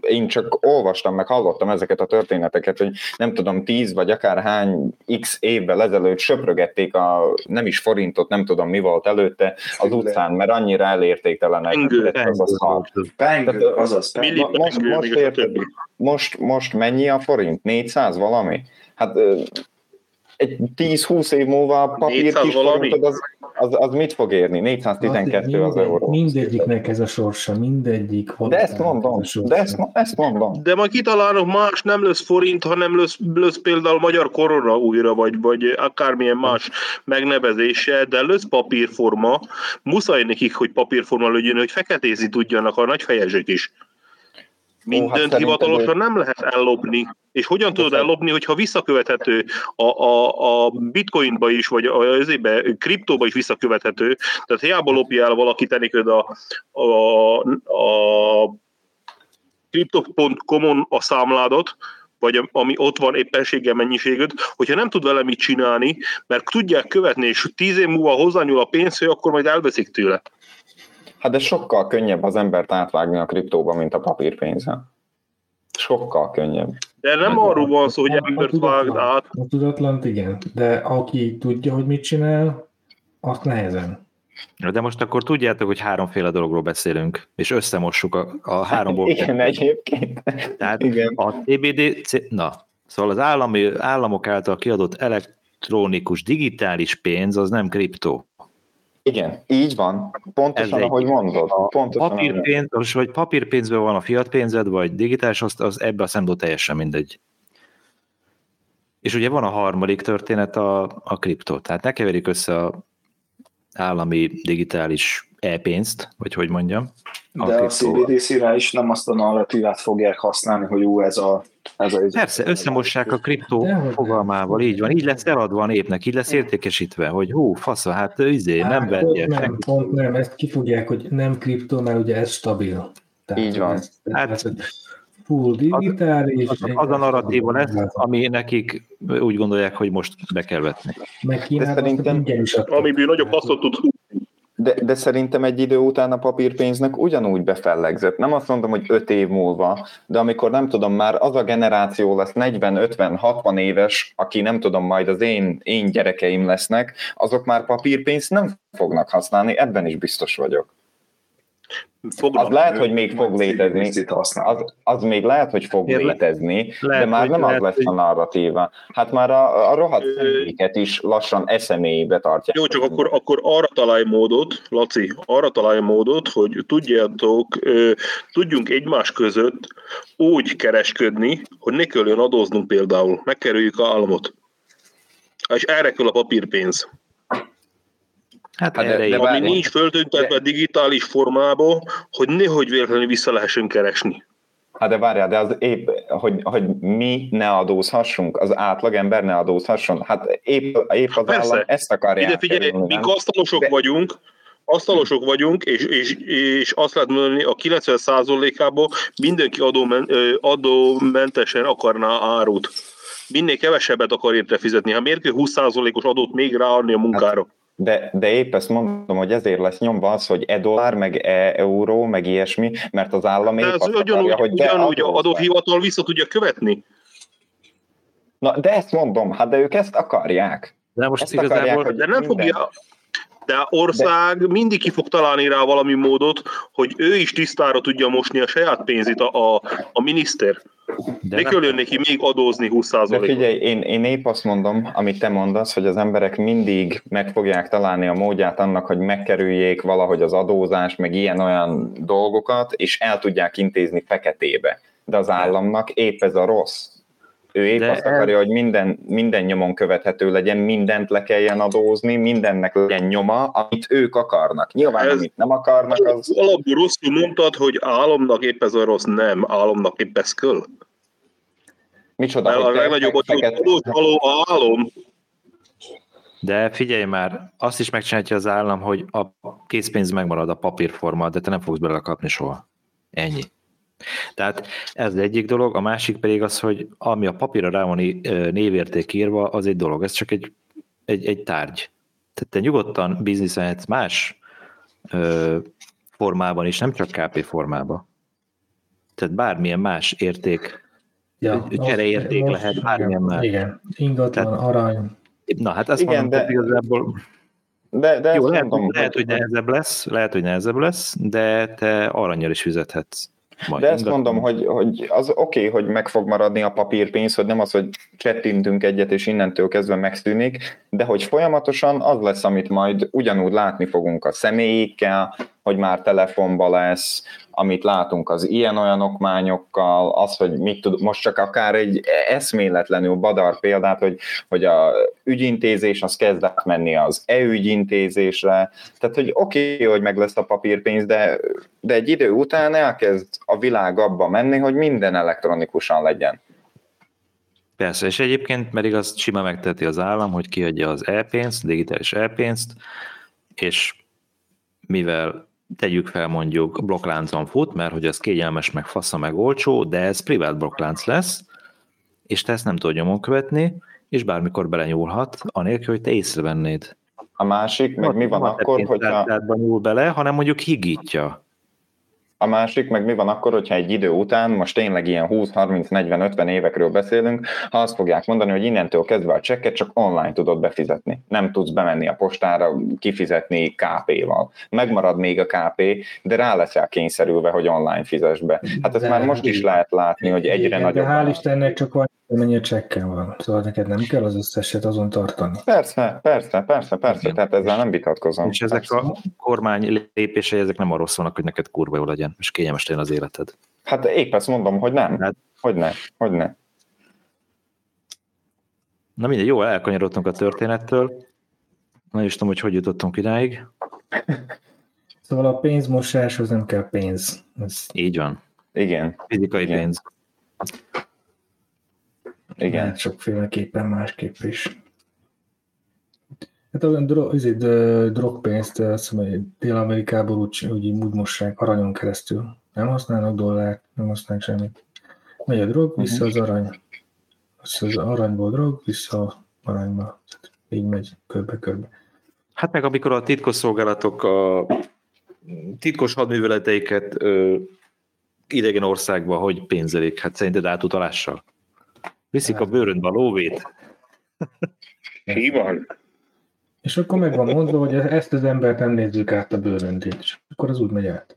Én csak olvastam, meg hallottam ezeket a történeteket, hogy nem tudom, tíz vagy akár hány x évvel ezelőtt söprögették a nem is forintot, nem tudom mi volt előtte az utcán, mert annyira elértéktelenek. Pengő. az a szar. Pengő, azaz, most- most érted? Most, most mennyi a forint? 400 valami? Hát egy 10-20 év múlva a papír 400 kis valami? forintod az, az, az mit fog érni? 412 az euró. Mindegyiknek ez a sorsa, mindegyik. De ezt mondom, ez de ezt, ezt mondom. De majd kitalálnak más, nem lesz forint, hanem lesz, lesz például magyar korona újra, vagy, vagy akármilyen más megnevezése, de lesz papírforma. Muszáj nekik, hogy papírforma legyen, hogy feketézni tudjanak a nagyfejesek is. Mindent hát hivatalosan nem lehet ellopni. És hogyan tudod ellopni, hogyha visszakövethető a, a, a bitcoinba is, vagy a, azébe, kriptóba is visszakövethető. Tehát hiába lopja el valaki tenikőd a, a, a crypto.com-on a számládat, vagy am- ami ott van éppenséggel mennyiséged, hogyha nem tud vele mit csinálni, mert tudják követni, és tíz év múlva hozzányúl a pénz, hogy akkor majd elveszik tőle. Hát de sokkal könnyebb az embert átvágni a kriptóba, mint a papírpénzzel. Sokkal könnyebb. De nem Meg arról van szó, hogy embert tudatlan- vágd át, A tudatlant igen, de aki tudja, hogy mit csinál, azt nehezen. De most akkor tudjátok, hogy háromféle dologról beszélünk, és összemossuk a, a háromból. Igen, egyébként. Tehát Igen. a TBD, na, szóval az állami, államok által kiadott elektronikus digitális pénz az nem kriptó. Igen, így van. Pontosan, Ez egy- ahogy mondod. A Pontosan, papírpénz, most vagy papírpénzből van a fiat pénzed, vagy digitális, az, az ebbe a szemben teljesen mindegy. És ugye van a harmadik történet a, a kriptó. Tehát ne keverjük össze a állami digitális e-pénzt, vagy hogy mondjam. De a. CBDC-re is nem azt a narratívát fogják használni, hogy ú, ez a... Ez a Persze, összemossák a kriptó Dehogy fogalmával, így van. Így lesz eladva a népnek, így lesz értékesítve, hogy hú, fasza, hát izé, nem Hát, pont verjek. nem, senki. pont nem, ezt kifogják, hogy nem kriptó, mert ugye ez stabil. Így van. Ez, Hát- hát, full digitális. Az, az a narratíva lesz, ami nekik úgy gondolják, hogy most be kell vetni. Meg Kínában De szerintem- adtak. amiből nagyobb haszot tud De, de szerintem egy idő után a papírpénznek ugyanúgy befellegzett. Nem azt mondom, hogy öt év múlva, de amikor nem tudom, már az a generáció lesz 40-50-60 éves, aki nem tudom, majd az én, én gyerekeim lesznek, azok már papírpénzt nem fognak használni, ebben is biztos vagyok. Fognak. Az lehet, hogy még fog létezni. Az, az még lehet, hogy fog Én létezni, lehet, de már nem az lehet, lesz hogy- a narratíva. Hát már a, a rohadt Ö- személyeket is lassan eszemélybe tartják. Jó, csak akkor, akkor arra találj módot, Laci, arra találj módot, hogy tudjátok, ö, tudjunk egymás között úgy kereskedni, hogy ne kelljen adóznunk például, megkerüljük a államot. És erre kell a papírpénz. Hát, Hát de- erre de Ami nincs föltüntetve digitális formába, hogy nehogy véletlenül vissza lehessen keresni. Hát de várjál, de az épp, hogy, hogy mi ne adózhassunk, az átlagember ne adózhasson. Hát épp, épp az Persze. állam ezt akarja Ide figyelj, elkerülni, mi asztalosok De- vagyunk, asztalosok vagyunk, és, és, és azt lehet mondani, a 90%-ából mindenki adómen, adómentesen akarná árut. Minél kevesebbet akar érte fizetni. Ha miért kell 20%-os adót még ráadni a munkára? De, de épp ezt mondom, hogy ezért lesz nyomva az, hogy e dollár, meg e euró, meg ilyesmi, mert az állam épp De ez azt ugyanúgy, akarja, hogy ugyanúgy adóhivatal vissza tudja követni. Na, de ezt mondom, hát de ők ezt akarják. De most Ezt igazából... akarják, hogy De nem minden. fogja, de a ország de... mindig ki fog találni rá valami módot, hogy ő is tisztára tudja mosni a saját pénzét a, a, a miniszter. De nem- kelljen neki még adózni De 20%-ot. figyelj, én, én épp azt mondom, amit te mondasz, hogy az emberek mindig meg fogják találni a módját annak, hogy megkerüljék valahogy az adózás, meg ilyen-olyan dolgokat, és el tudják intézni feketébe. De az államnak épp ez a rossz. Ő épp De azt el- akarja, hogy minden, minden nyomon követhető legyen, mindent le kelljen adózni, mindennek legyen nyoma, amit ők akarnak. Nyilván, Ez- amit nem akarnak, az... Alapból rosszul mondtad, hogy államnak épp ez a rossz. Nem, államnak épp ez kell. Micsoda, Mert a hogy legnagyobb fekete- adócsaló a állam. De figyelj már, azt is megcsinálja az állam, hogy a készpénz megmarad a papírforma, de te nem fogsz belőle kapni soha. Ennyi. Tehát ez az egyik dolog, a másik pedig az, hogy ami a papírra rá van névérték írva, az egy dolog, ez csak egy, egy, egy tárgy. Tehát te nyugodtan bizniszelhetsz más ö, formában is, nem csak KP formában. Tehát bármilyen más érték, Ja, csereérték most- lehet bármilyen már. Igen, ingatlan, arany. Na hát azt Igen, Igen, mondom, de- hogy igazából De, de Jó, ezt lehet, mondom, lehet, hogy nehezebb lesz, lehet, hogy nehezebb lesz, de te aranyjal is fizethetsz. Majd De ezt ingatlan. mondom, hogy, hogy az oké, okay, hogy meg fog maradni a papírpénz, hogy nem az, hogy csettintünk egyet, és innentől kezdve megszűnik, de hogy folyamatosan az lesz, amit majd ugyanúgy látni fogunk a személyikkel, hogy már telefonba lesz, amit látunk az ilyen-olyan okmányokkal, az, hogy mit tud, most csak akár egy eszméletlenül badar példát, hogy, hogy a ügyintézés az kezd átmenni az e-ügyintézésre, tehát hogy oké, okay, hogy meg lesz a papírpénz, de, de egy idő után elkezd a világ abba menni, hogy minden elektronikusan legyen. Persze, és egyébként pedig azt simán megteheti az állam, hogy kiadja az e-pénzt, digitális e-pénzt, és mivel tegyük fel mondjuk blokkláncon fut, mert hogy ez kényelmes, meg fassa, meg olcsó, de ez privát blokklánc lesz, és te ezt nem tudod nyomon követni, és bármikor belenyúlhat, anélkül, hogy te észrevennéd. A másik, meg mi van akkor, hogyha pénztárcádba nyúl bele, hanem mondjuk higítja. A másik, meg mi van akkor, hogyha egy idő után, most tényleg ilyen 20, 30, 40, 50 évekről beszélünk, ha azt fogják mondani, hogy innentől kezdve a csekket csak online tudod befizetni. Nem tudsz bemenni a postára, kifizetni KP-val. Megmarad még a KP, de rá leszel kényszerülve, hogy online fizess be. Hát ezt De- már most is lehet látni, hogy egyre Igen, nagyobb. De hál' Istennek csak van, mennyi csekkel van. Szóval neked nem kell az összeset azon tartani. Persze, persze, persze, persze, Igen. tehát ezzel nem vitatkozom. És ezek a kormány lépései, ezek nem arról szólnak, hogy neked kurva jó legyen, és kényelmes legyen az életed. Hát épp ezt mondom, hogy nem. Hát- Hogy ne, hogy ne. Na mindegy, jó, elkanyarodtunk a történettől. Nem is tudom, hogy hogy jutottunk idáig. Szóval a pénzmosáshoz nem kell pénz. Ez Így van. Igen, Fizikai Igen. pénz. igen. lehet sokféleképpen másképp is. Hát a dro- izé, drogpénzt azt hiszem, hogy Dél-Amerikából úgy, úgy, úgy mossák aranyon keresztül. Nem használnak dollárt, nem használnak semmit. Megy a drog, vissza az arany. Vissza az aranyból drog, vissza aranyba. Így megy körbe-körbe. Hát meg amikor a titkosszolgálatok a titkos hadműveleteiket ö, idegen országba hogy pénzelik? Hát szerinted átutalással? Viszik a bőröndbe a lóvét? Simán. És akkor meg van mondva, hogy ezt az embert nem nézzük át a bőröndét, és akkor az úgy megy át.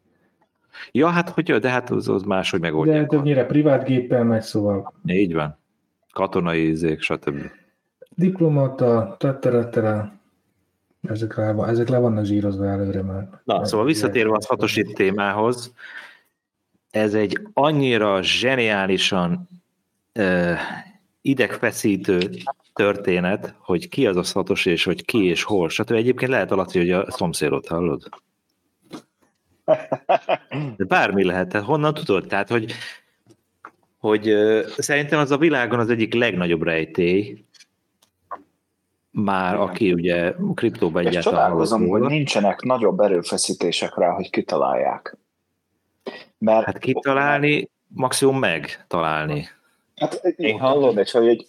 Ja, hát hogy, de hát az, az máshogy De megoldják. többnyire privát géppel megy, szóval Így van. Katonai izék, stb. diplomata, tetterettere, ezek, le, ezek le vannak zsírozva előre már. Na, szóval visszatérve a Satoshi témához, ez egy annyira zseniálisan uh, idegfeszítő történet, hogy ki az a Satoshi, és hogy ki és hol. Stb. Egyébként lehet alatt, hogy a szomszédot hallod. De bármi lehet, tehát honnan tudod? Tehát, hogy hogy szerintem az a világon az egyik legnagyobb rejtély, már aki ugye kriptóban És egyáltalán csodálkozom, hallott hogy nincsenek nagyobb erőfeszítések rá, hogy kitalálják. Mert Hát kitalálni, maximum megtalálni. Hát én hallod, és hogy egy,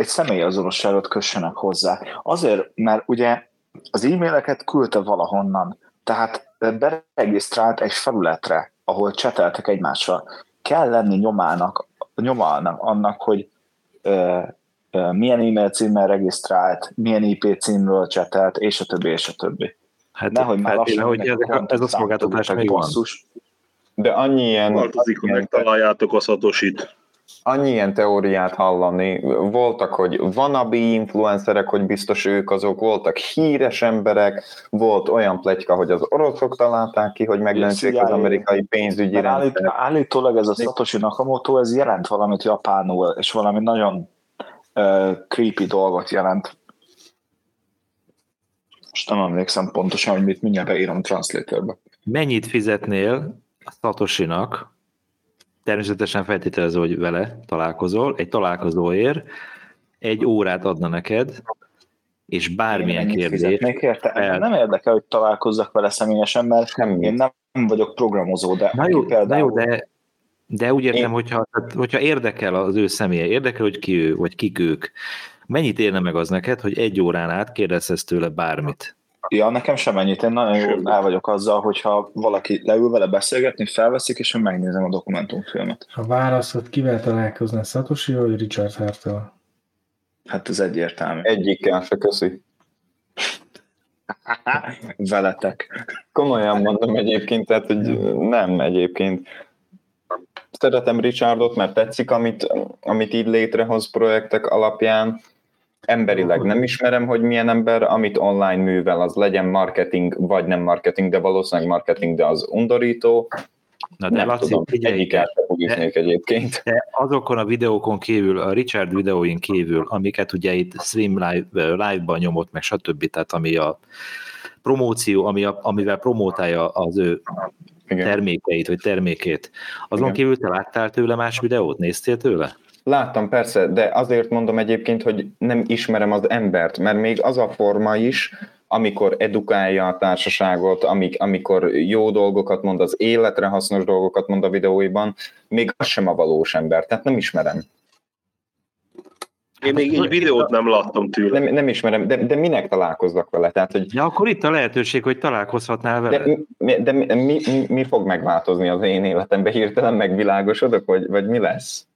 egy személyazonosságot kössenek hozzá. Azért, mert ugye az e-maileket küldte valahonnan, tehát beregisztrált egy felületre, ahol cseteltek egymással. Kell lenni nyomának, nyomalnak annak, hogy ö, ö, milyen e-mail címmel regisztrált, milyen IP címről csetelt, és a többi, és a többi. Hát Nehogy már feltéve, lassan hogy ezek ez a szolgáltatás még van. De annyi ilyen, Változik, hogy megtaláljátok a szatosit. Annyi ilyen teóriát hallani. Voltak, hogy wannabe influencerek, hogy biztos ők azok, voltak híres emberek, volt olyan pletyka, hogy az oroszok találták ki, hogy megdöntsék az amerikai pénzügyi Mert állít, rendszer. állítólag ez a Satoshi Nakamoto, ez jelent valamit japánul, és valami nagyon uh, creepy dolgot jelent. Most nem emlékszem pontosan, hogy mit mindjárt beírom translatorbe. Mennyit fizetnél a Satoshinak, természetesen feltételező, hogy vele találkozol, egy találkozóért egy órát adna neked, és bármilyen Mennyit kérdés, érte? fel- Nem érdekel, hogy találkozzak vele személyesen, mert Semmi. én nem vagyok programozó, de Na jó, na jó, például- de, de úgy értem, Én- hogyha, hogyha érdekel az ő személye, érdekel, hogy ki ő, vagy kik ők, mennyit érne meg az neked, hogy egy órán át kérdezhez tőle bármit? Ja, nekem sem ennyit. Én nagyon jól el vagyok azzal, hogyha valaki leül vele beszélgetni, felveszik, és én megnézem a dokumentumfilmet. Ha választod, kivel találkoznál, Satoshi vagy Richard Hartól? Hát ez egyértelmű. Egyikkel se köszi. Veletek. Komolyan mondom egyébként, tehát hogy nem egyébként. Szeretem Richardot, mert tetszik, amit, amit így létrehoz projektek alapján. Emberileg nem ismerem, hogy milyen ember, amit online művel, az legyen marketing, vagy nem marketing, de valószínűleg marketing, de az undorító. Na de nem Laci, tudom, figyelj, egyikkel sem egyébként. de azokon a videókon kívül, a Richard videóin kívül, amiket ugye itt stream live, live-ban nyomott, meg stb., tehát ami a promóció, ami a, amivel promótálja az ő Igen. termékeit, vagy termékét. Azon Igen. kívül te láttál tőle más videót? Néztél tőle? Láttam, persze, de azért mondom egyébként, hogy nem ismerem az embert, mert még az a forma is, amikor edukálja a társaságot, amik, amikor jó dolgokat mond, az életre hasznos dolgokat mond a videóiban, még az sem a valós ember, tehát nem ismerem. Én még egy videót nem láttam tőle. Nem, nem ismerem, de, de minek találkozzak vele? Tehát, hogy Ja, akkor itt a lehetőség, hogy találkozhatnál vele. de, mi- de mi, mi, mi, mi fog megváltozni az én életemben? Hirtelen megvilágosodok, vagy, vagy mi lesz?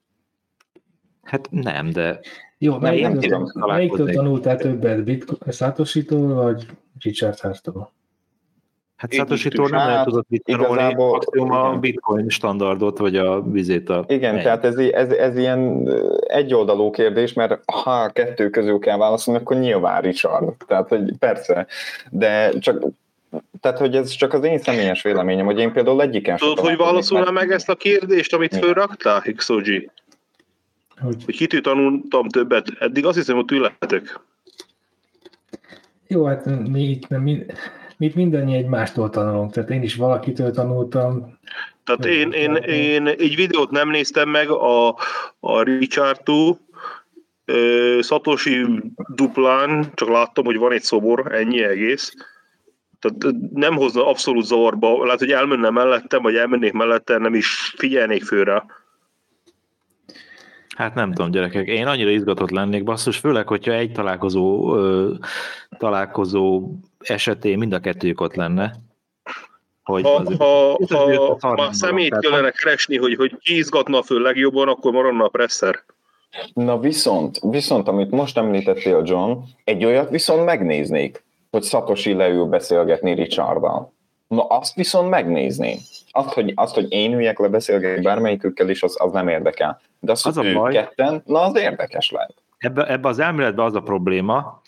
Hát nem, de Jó, Nem, melyiktől, nem tudom melyiktől tanultál többet, Bitcoin, Satoshi-tól vagy Richard Hartól? hát Satoshi-tól nem lehet tudod mit tanulni, igazából- maximum a bitcoin standardot, vagy a vizét a... Igen, tehát ez, ez, ez ilyen egyoldalú kérdés, mert ha a kettő közül kell válaszolni, akkor nyilván Richard. Tehát, hogy persze, de csak tehát, hogy ez csak az én személyes véleményem, hogy én például egyiken Tudod, hogy mert- meg ezt a kérdést, amit Mi? fölraktál, Xoji? Hogy, Hogy kitől tanultam többet? Eddig azt hiszem, hogy tőletek. jó, hát mi itt nem, mi, mi itt mindannyi egymástól tanulunk, tehát én is valakitől tanultam. Tehát én, én, én egy videót nem néztem meg a, a Richardtól, Ö, Satoshi duplán, csak láttam, hogy van egy szobor, ennyi egész. Tehát nem hozna abszolút zavarba, lehet, hogy elmenne mellettem, vagy elmennék mellette, nem is figyelnék rá. Hát nem tudom, gyerekek, én annyira izgatott lennék, basszus, főleg, hogyha egy találkozó, ö, találkozó esetén mind a kettőjük ott lenne. Hogy Ha, ha, ha ott a már szemét tehát- kellene keresni, hogy, hogy ki izgatna föl legjobban, akkor maradna a presser. Na viszont, viszont, amit most említettél, John, egy olyat viszont megnéznék, hogy Satoshi leül beszélgetni Richarddal. Na azt viszont megnézném. Azt, hogy, azt, hogy én üljek le beszélgetni bármelyikükkel is, az, az nem érdekel. De azt, Az hogy a ők baj. ketten, na az érdekes lehet. Ebbe, ebbe az elméletben az a probléma,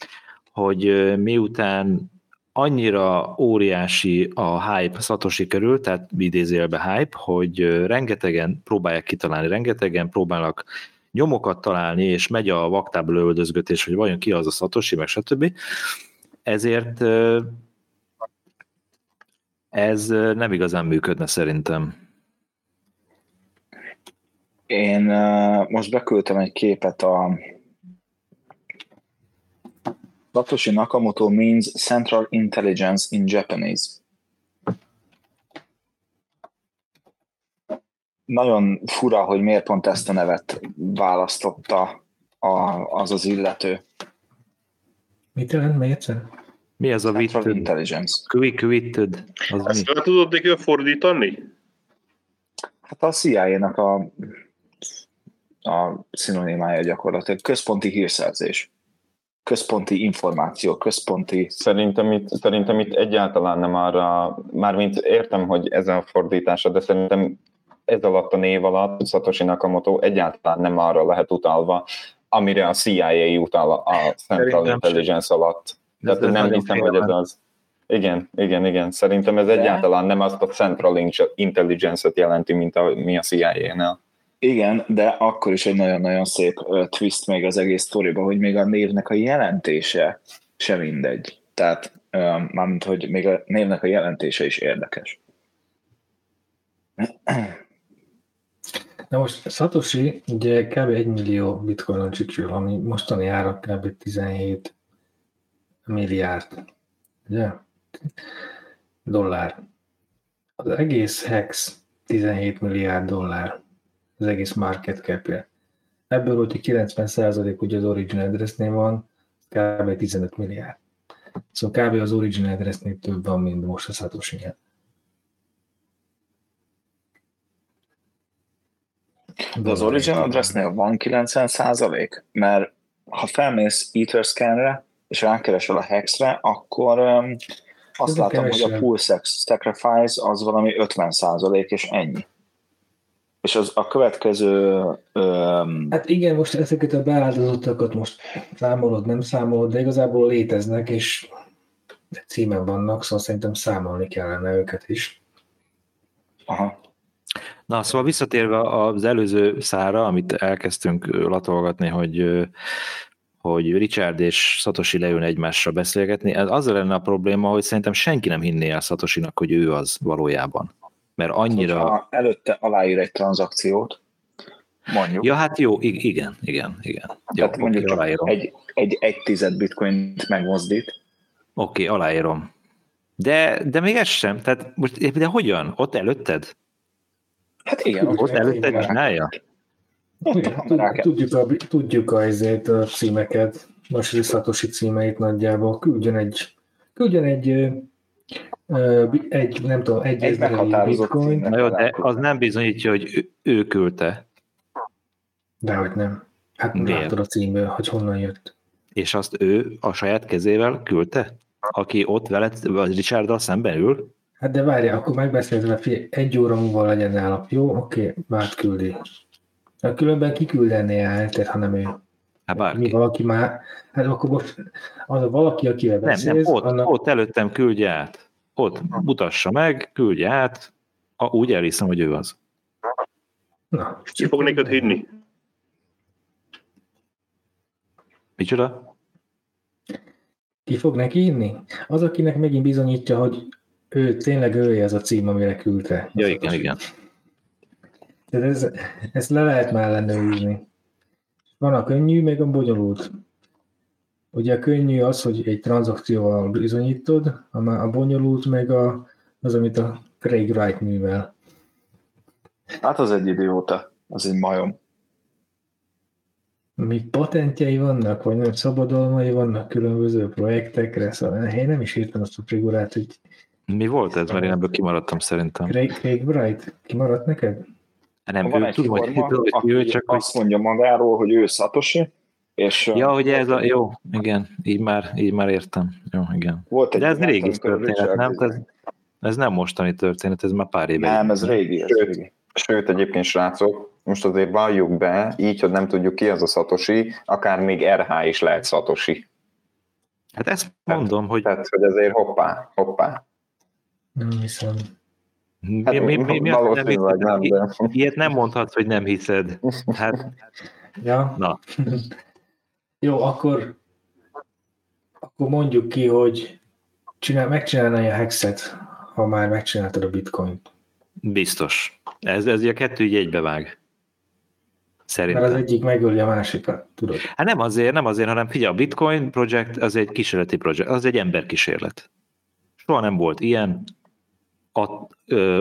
hogy miután annyira óriási a hype Satoshi körül, tehát idézélbe hype, hogy rengetegen próbálják kitalálni, rengetegen próbálnak nyomokat találni, és megy a vaktába lövöldözgetés, hogy vajon ki az a Satoshi, meg stb. Ezért ez nem igazán működne szerintem. Én uh, most beküldtem egy képet a Satoshi Nakamoto means Central Intelligence in Japanese. Nagyon fura, hogy miért pont ezt a nevet választotta a, az az illető. Mit jelent még egyszer? Mi ez a Central vitted? Intelligence. Quick witted? Az? Ezt le tudod neki fordítani? Hát a CIA-nak a, a szinonimája gyakorlatilag. Központi hírszerzés. Központi információ, központi... Szerintem itt, szerintem itt egyáltalán nem arra, mármint értem, hogy ez a fordítása, de szerintem ez alatt a név alatt Satoshi Nakamoto egyáltalán nem arra lehet utalva, amire a CIA utal a Central Szerintem Intelligence alatt. Tehát ez nem nagyon hiszem, hogy ez az. Igen, igen, igen. Szerintem ez De- egyáltalán nem azt a Central Intelligence-et jelenti, mint a, mi a CIA-nál. Igen, de akkor is egy nagyon-nagyon szép twist még az egész sztoriba, hogy még a névnek a jelentése sem mindegy. Tehát mármint, hogy még a névnek a jelentése is érdekes. Na most Satoshi ugye kb. 1 millió bitcoinon csücsül, ami mostani ára kb. 17 milliárd, ugye? Dollár. Az egész hex 17 milliárd dollár, az egész market capje. Ebből, hogy 90% ugye az origin addressnél van, kb. 15 milliárd. Szóval kb. az origin addressnél több van, mint most a Satoshi-nél. De az Origin addressnél van 90 százalék? Mert ha felmész Etherscanre, és rákeresel a hexre, akkor um, azt látom, hogy a. Pool Sex Sacrifice az valami 50 százalék, és ennyi. És az a következő um, Hát igen, most ezeket a beáldozottakat most számolod, nem számolod, de igazából léteznek, és címen vannak, szóval szerintem számolni kellene őket is. aha, Na, szóval visszatérve az előző szára, amit elkezdtünk latolgatni, hogy hogy Richard és Satoshi leülne egymással beszélgetni, ez azzal lenne a probléma, hogy szerintem senki nem hinné el Satoshinak, hogy ő az valójában. Mert annyira... Hogyha előtte aláír egy tranzakciót, mondjuk, Ja, hát jó, igen, igen, igen. Jó, tehát oké, mondjuk csak aláírom. egy, egy, egy tized bitcoint megmozdít, Oké, aláírom. De, de még ez sem. Tehát most, de hogyan? Ott előtted? hát igen, Ott igen, előtted igen. csinálja? Igen, tud- tudjuk a, tudjuk a, ezért a címeket, most Satoshi címeit nagyjából, küldjön egy, küldjön egy, egy nem tudom, egy, Egy meghatározott bitcoin. Na jó, de az nem bizonyítja, hogy ő, küldte, de hogy nem. Hát Miért? látod a címből, hogy honnan jött. és azt ő a saját kezével küldte? Aki ott veled, vagy Richarddal szemben ül? Hát de várj, akkor megbeszéltem, hogy egy óra múlva legyen nála. Jó, oké, már küldi. Hát különben kiküldené el, tehát ha nem ő. Hát Mi bárki. valaki már, hát akkor most az a valaki, akivel Nem, nem, beszélsz, ott, annak, ott előttem küldje át. Ott mutassa meg, küldje át. A, úgy elhiszem, hogy ő az. na, Ki fog neked hinni? Micsoda? ki fog neki inni? Az, akinek megint bizonyítja, hogy ő tényleg ő ez a cím, amire küldte. Ja, igen, igen. Tehát ez, ezt le lehet már ellenőrizni. Van a könnyű, meg a bonyolult. Ugye a könnyű az, hogy egy tranzakcióval bizonyítod, a, a bonyolult meg a, az, amit a Craig Wright művel. Hát az egy idióta, az egy majom. Még patentjei vannak, vagy nem szabadalmai vannak különböző projektekre, szóval én nem is értem azt a figurát, hogy Mi volt ez? Mert én ebből kimaradtam szerintem. Craig, Craig Wright kimaradt neked? Nem, Van ő, egy tudom, hogy, forma, tudom, hogy aki ő, csak hogy... azt mondja magáról, hogy ő Satoshi, és Ja, hogy ez a... Jó, igen, így már, így már értem. Jó, igen. volt egy De ez régi történet, Richard- nem? Ez, ez nem mostani történet, ez már pár éve. Nem, ez régi, ez Sőt. régi. Sőt, egyébként srácok, most azért valljuk be, így, hogy nem tudjuk ki az a Satoshi, akár még RH is lehet Satoshi. Hát ezt mondom, hogy Tehát, hogy azért hoppá, hoppá. Nem hiszem. Mi, Hát, mi, mi, mi, azt nem valószínűleg nem, hiszed, de... ilyet nem mondhatsz, hogy nem hiszed. Hát, Ja? Na. Jó, akkor, akkor mondjuk ki, hogy csinál, megcsinálnál a hexet, ha már megcsináltad a bitcoint. biztos. Ez, ez a kettő így egybevág. Szerintem. Mert az egyik megöli a másikat, tudod. Hát nem azért, nem azért, hanem figyelj, a Bitcoin projekt az egy kísérleti projekt, az egy emberkísérlet. Soha nem volt ilyen, ad,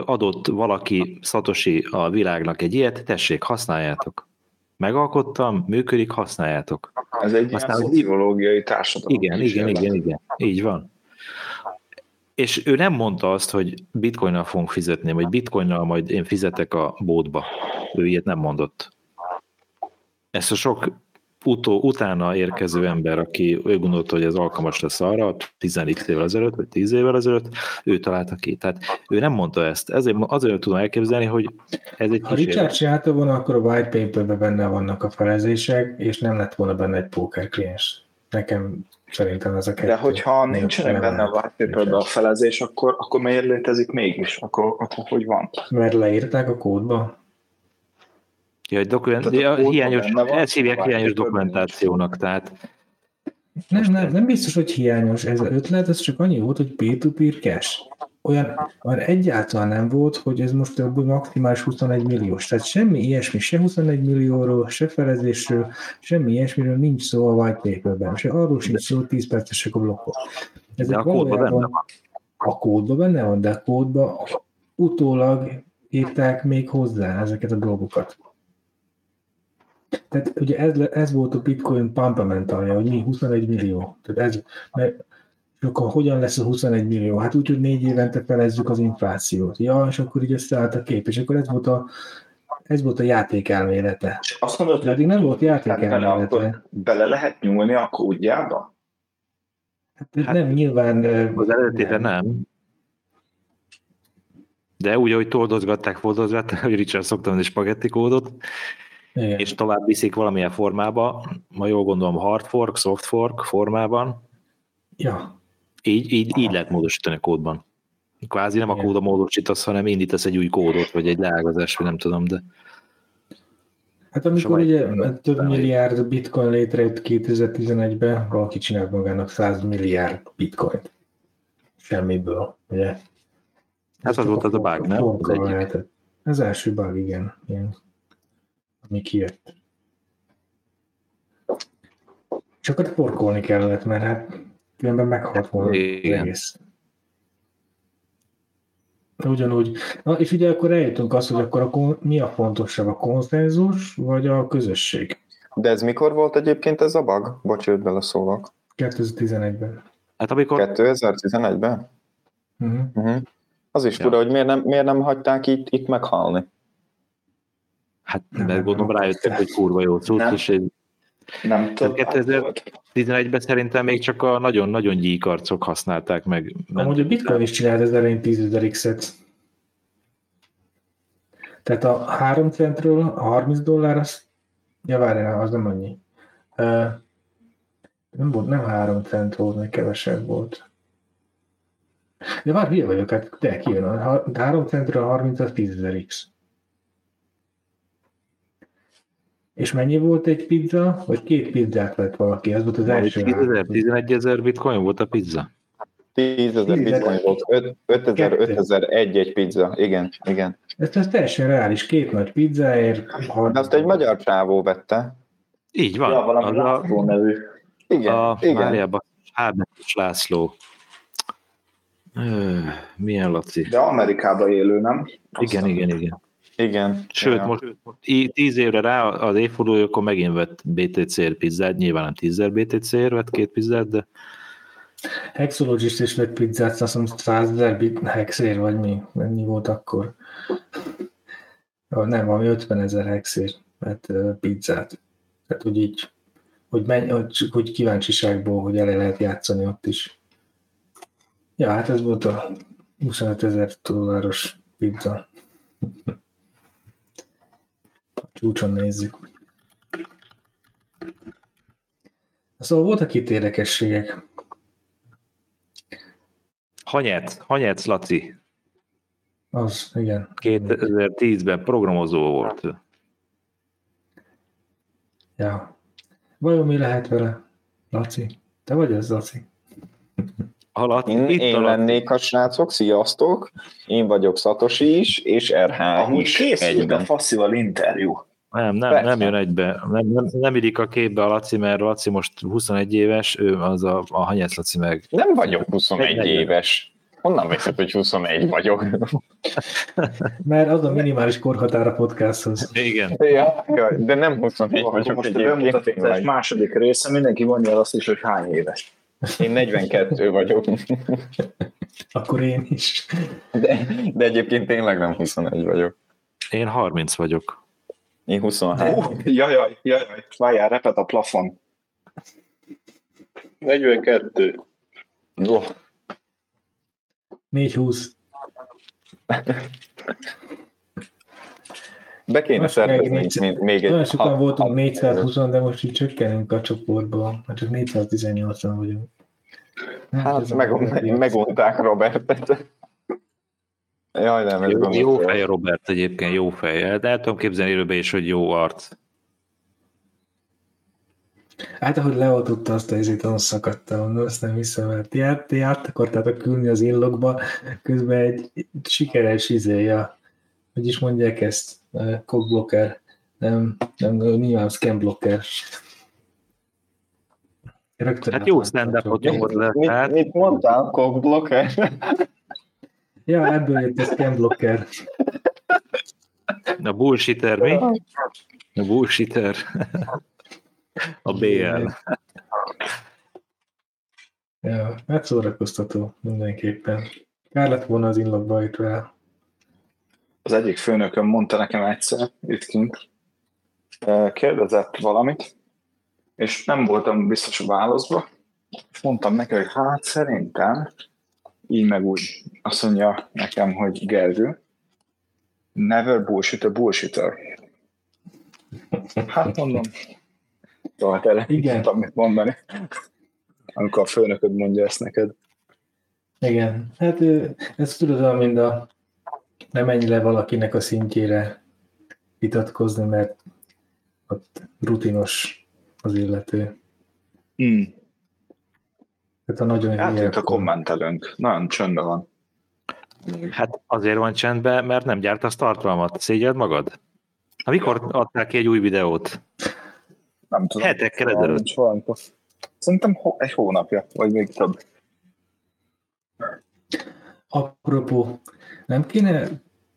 adott valaki, Satoshi a világnak egy ilyet, tessék, használjátok. Megalkottam, működik, használjátok. Ez egy ilyen Aztán, hogy- szociológiai társadalom. Igen, igen, igen, igen, így van. És ő nem mondta azt, hogy bitcoinnal fogunk fizetni, vagy bitcoinnal majd én fizetek a bótba. Ő ilyet nem mondott. Ezt a sok utó, utána érkező ember, aki ő gondolta, hogy ez alkalmas lesz arra, 10 évvel ezelőtt, vagy 10 évvel ezelőtt, ő találta ki. Tehát ő nem mondta ezt. Ezért azért tudom elképzelni, hogy ez egy Ha kísérlet. Richard csinálta volna, akkor a white paperben benne vannak a felezések, és nem lett volna benne egy póker kliens. Nekem szerintem ez a kettő. De hogyha nem- nincsenek benne a white paperben a felezés, akkor, akkor miért létezik mégis? Akkor, akkor hogy van? Mert leírták a kódba. Ja, egy dokument, ja, hiányos, van, ezt hívják a hiányos dokumentációnak, tehát Nem, nem, nem biztos, hogy hiányos. Ez az ötlet, ez csak annyi volt, hogy peer-to-peer cash. Olyan, olyan egyáltalán nem volt, hogy ez most ebből maximális 21 milliós. Tehát semmi ilyesmi, se 21 millióról, se felezésről, semmi ilyesmiről nincs szó a white paperben. Se arról sincs szó, hogy 10 percesek a blokkok. Ezek De a kódban benne van. A kódban benne van, de a kódban utólag írták még hozzá ezeket a dolgokat. Tehát ugye ez, ez volt a Bitcoin pumpamentalja, hogy mi 21 millió. Tehát ez, mert akkor hogyan lesz a 21 millió? Hát úgy, hogy négy évente felezzük az inflációt. Ja, és akkor így összeállt a kép, és akkor ez volt a, ez volt a játék elmélete. És azt mondod, De addig nem volt játék hát bele, akkor elmélete. bele lehet nyúlni a kódjába? Hát, nem, nyilván... Az eredetében nem. De úgy, ahogy toldozgatták, foldozgatták, hogy Richard szokta mondani spagetti kódot, Igen. és tovább viszik valamilyen formába, ma jól gondolom hard fork, soft fork formában, Ja, így, így, így lehet módosítani a kódban. Kvázi nem a Igen. kódon módosítasz, hanem indítasz egy új kódot, vagy egy leágazást, vagy nem tudom, de Hát amikor ugye több milliárd bitcoin létrejött 2011-ben, valaki csinált magának 100 milliárd bitcoint. Semmiből, ugye? Hát az volt az a bug, nem? Az egyik. Az első bug, igen. igen. Ami kijött. Csak ott forkolni kellett, mert hát különben meghalt volna az Igen. egész. Ugyanúgy. Na, és ugye akkor eljutunk azt, hogy akkor a, kon- mi a fontosabb, a konszenzus vagy a közösség? De ez mikor volt egyébként ez a bug? Bocs, őt beleszólok. 2011-ben. hát amikor 2011-ben? Uh-huh. Uh-huh. Az is Ja. fura, hogy miért nem, miért nem hagyták itt, itt meghalni. Hát, Nem, mert gondolom nem. rájöttek, hogy kurva jó cucc, Nem. és egy- Nem tudom. 2011-ben szerintem még csak a nagyon-nagyon gyíkarcok használták meg. Amúgy a Bitcoin is csinált az elején 10 ezer X-et. Tehát a 3 centről a 30 dollár, az, ja várjál, az nem annyi. Uh, nem volt, nem 3 cent volt, meg kevesebb volt. De már hülye vagyok, hát de kijön. A 3 centről a 30 az 10 ezer X. És mennyi volt egy pizza? Vagy két pizzát vett valaki? Ez volt az első. 10 ezer, három. 11 ezer bitcoin volt a pizza. 10 ezer 10 000. bitcoin volt, 5 ezer, Kettő. 5 ezer egy egy pizza. Igen, igen. Ez, ez teljesen reális. Két nagy pizzáért. De azt egy magyar csávó vette. Így van. Ja, valami az a, László nevű. Igen, a igen. Máriában Hábetes László. Ö, milyen Laci? De Amerikában élő, nem? Igen, igen, igen. Igen. Sőt, Ja. most tíz évre rá az évfordulójakor megint vett BTC-r pizzát, nyilván nem 10 BTC-r vett két pizzát, de Hexologist is vett pizzát, azt hiszem 100 ezer bit hexér, vagy mi? Mennyi volt akkor? Nem, valami 50 ezer hexér vett pizzát. Tehát, hogy így, hogy, menj, hogy, hogy kíváncsiságból, hogy elé lehet játszani ott is. Ja, hát ez volt a 25 ezer dolláros pizza. A csúcson nézzük. Szóval voltak itt érdekességek. Hanyec, Hanyec Laci, Az, igen. 2010-ben programozó volt. Ja. Vajon mi lehet vele, Laci? Te vagy az, Laci? A Laci, Én, itt én Laci. lennék a srácok, sziasztok! Én vagyok Szatosi is, és RH Amúgy is készült egyben. a Faszival interjú. Nem, nem, Persze. nem jön egybe. Nem, nem, nem illik a képbe a Laci, mert Laci most 21 éves, ő az a, a Hanyesz Laci meg. Nem vagyok 21 Negyven. éves. Honnan veszed, hogy 21 vagyok? Mert az a minimális korhatár a podcasthoz. Igen. ja, ja, de nem 21 Akkor vagyok most a bemutatás második része, mindenki mondja el azt is, hogy hány éves. Én 42 vagyok, Akkor én is. de, de egyébként tényleg nem 21 vagyok. Én 30 vagyok. Én 23. Ó, jajaj, jajaj, várjál, repet a plafon. 42. Jó. 4-20. Be kéne Most szervezni még még, egy... Nagyon sokan hat- voltunk hat- 420 de most így csökkenünk a csoportból. Már csak 418-an vagyunk. Hát a meg, meg, megunták Robertet. Jaj, nem, ez Jó, jó fej a Robert egyébként, jó fej. De el tudom képzelni élőben is, hogy jó arc. Hát ahogy leoltotta azt a izét, azon szakadtam, mondom, azt nem hiszem, mert ti át, ti át akartátok külni az illogba, közben egy sikeres izéja, hogy is mondják ezt, cockblocker, nem, nem, nyilván scamblocker. Rögtön Hát jó stand-upot nyomod le. Mit, Hát, mit mondtál, cockblocker? Ja, ebből jött a scamblocker. a bullshitter mi? A bullshitter. A BL. Ja, hát szórakoztató mindenképpen. Kár lett volna az illogba itt rá. Az egyik főnököm mondta nekem egyszer, itt kint, kérdezett valamit, és nem voltam biztos a válaszba, és mondtam neki, hogy hát szerintem, így meg úgy, azt mondja nekem, hogy Gergő, never bullshit a bullshitter. Hát mondom, tehát erre Igen. Tudtam mit mondani, amikor a főnököd mondja ezt neked. Igen, hát ez tudod olyan, mint a nem menj le valakinek a szintjére vitatkozni, mert ott rutinos az illető. Mm. Tehát a nagyon hülye, Eltűnt a kommentelőnk, nagyon csöndben van. Hát azért van csendben, mert nem gyártasz tartalmat. Szégyed magad? Ha mikor adták ki egy új videót? Nem tudom. Hetekkel ezelőtt. Szerintem egy hónapja, vagy még több. Apropó, nem kéne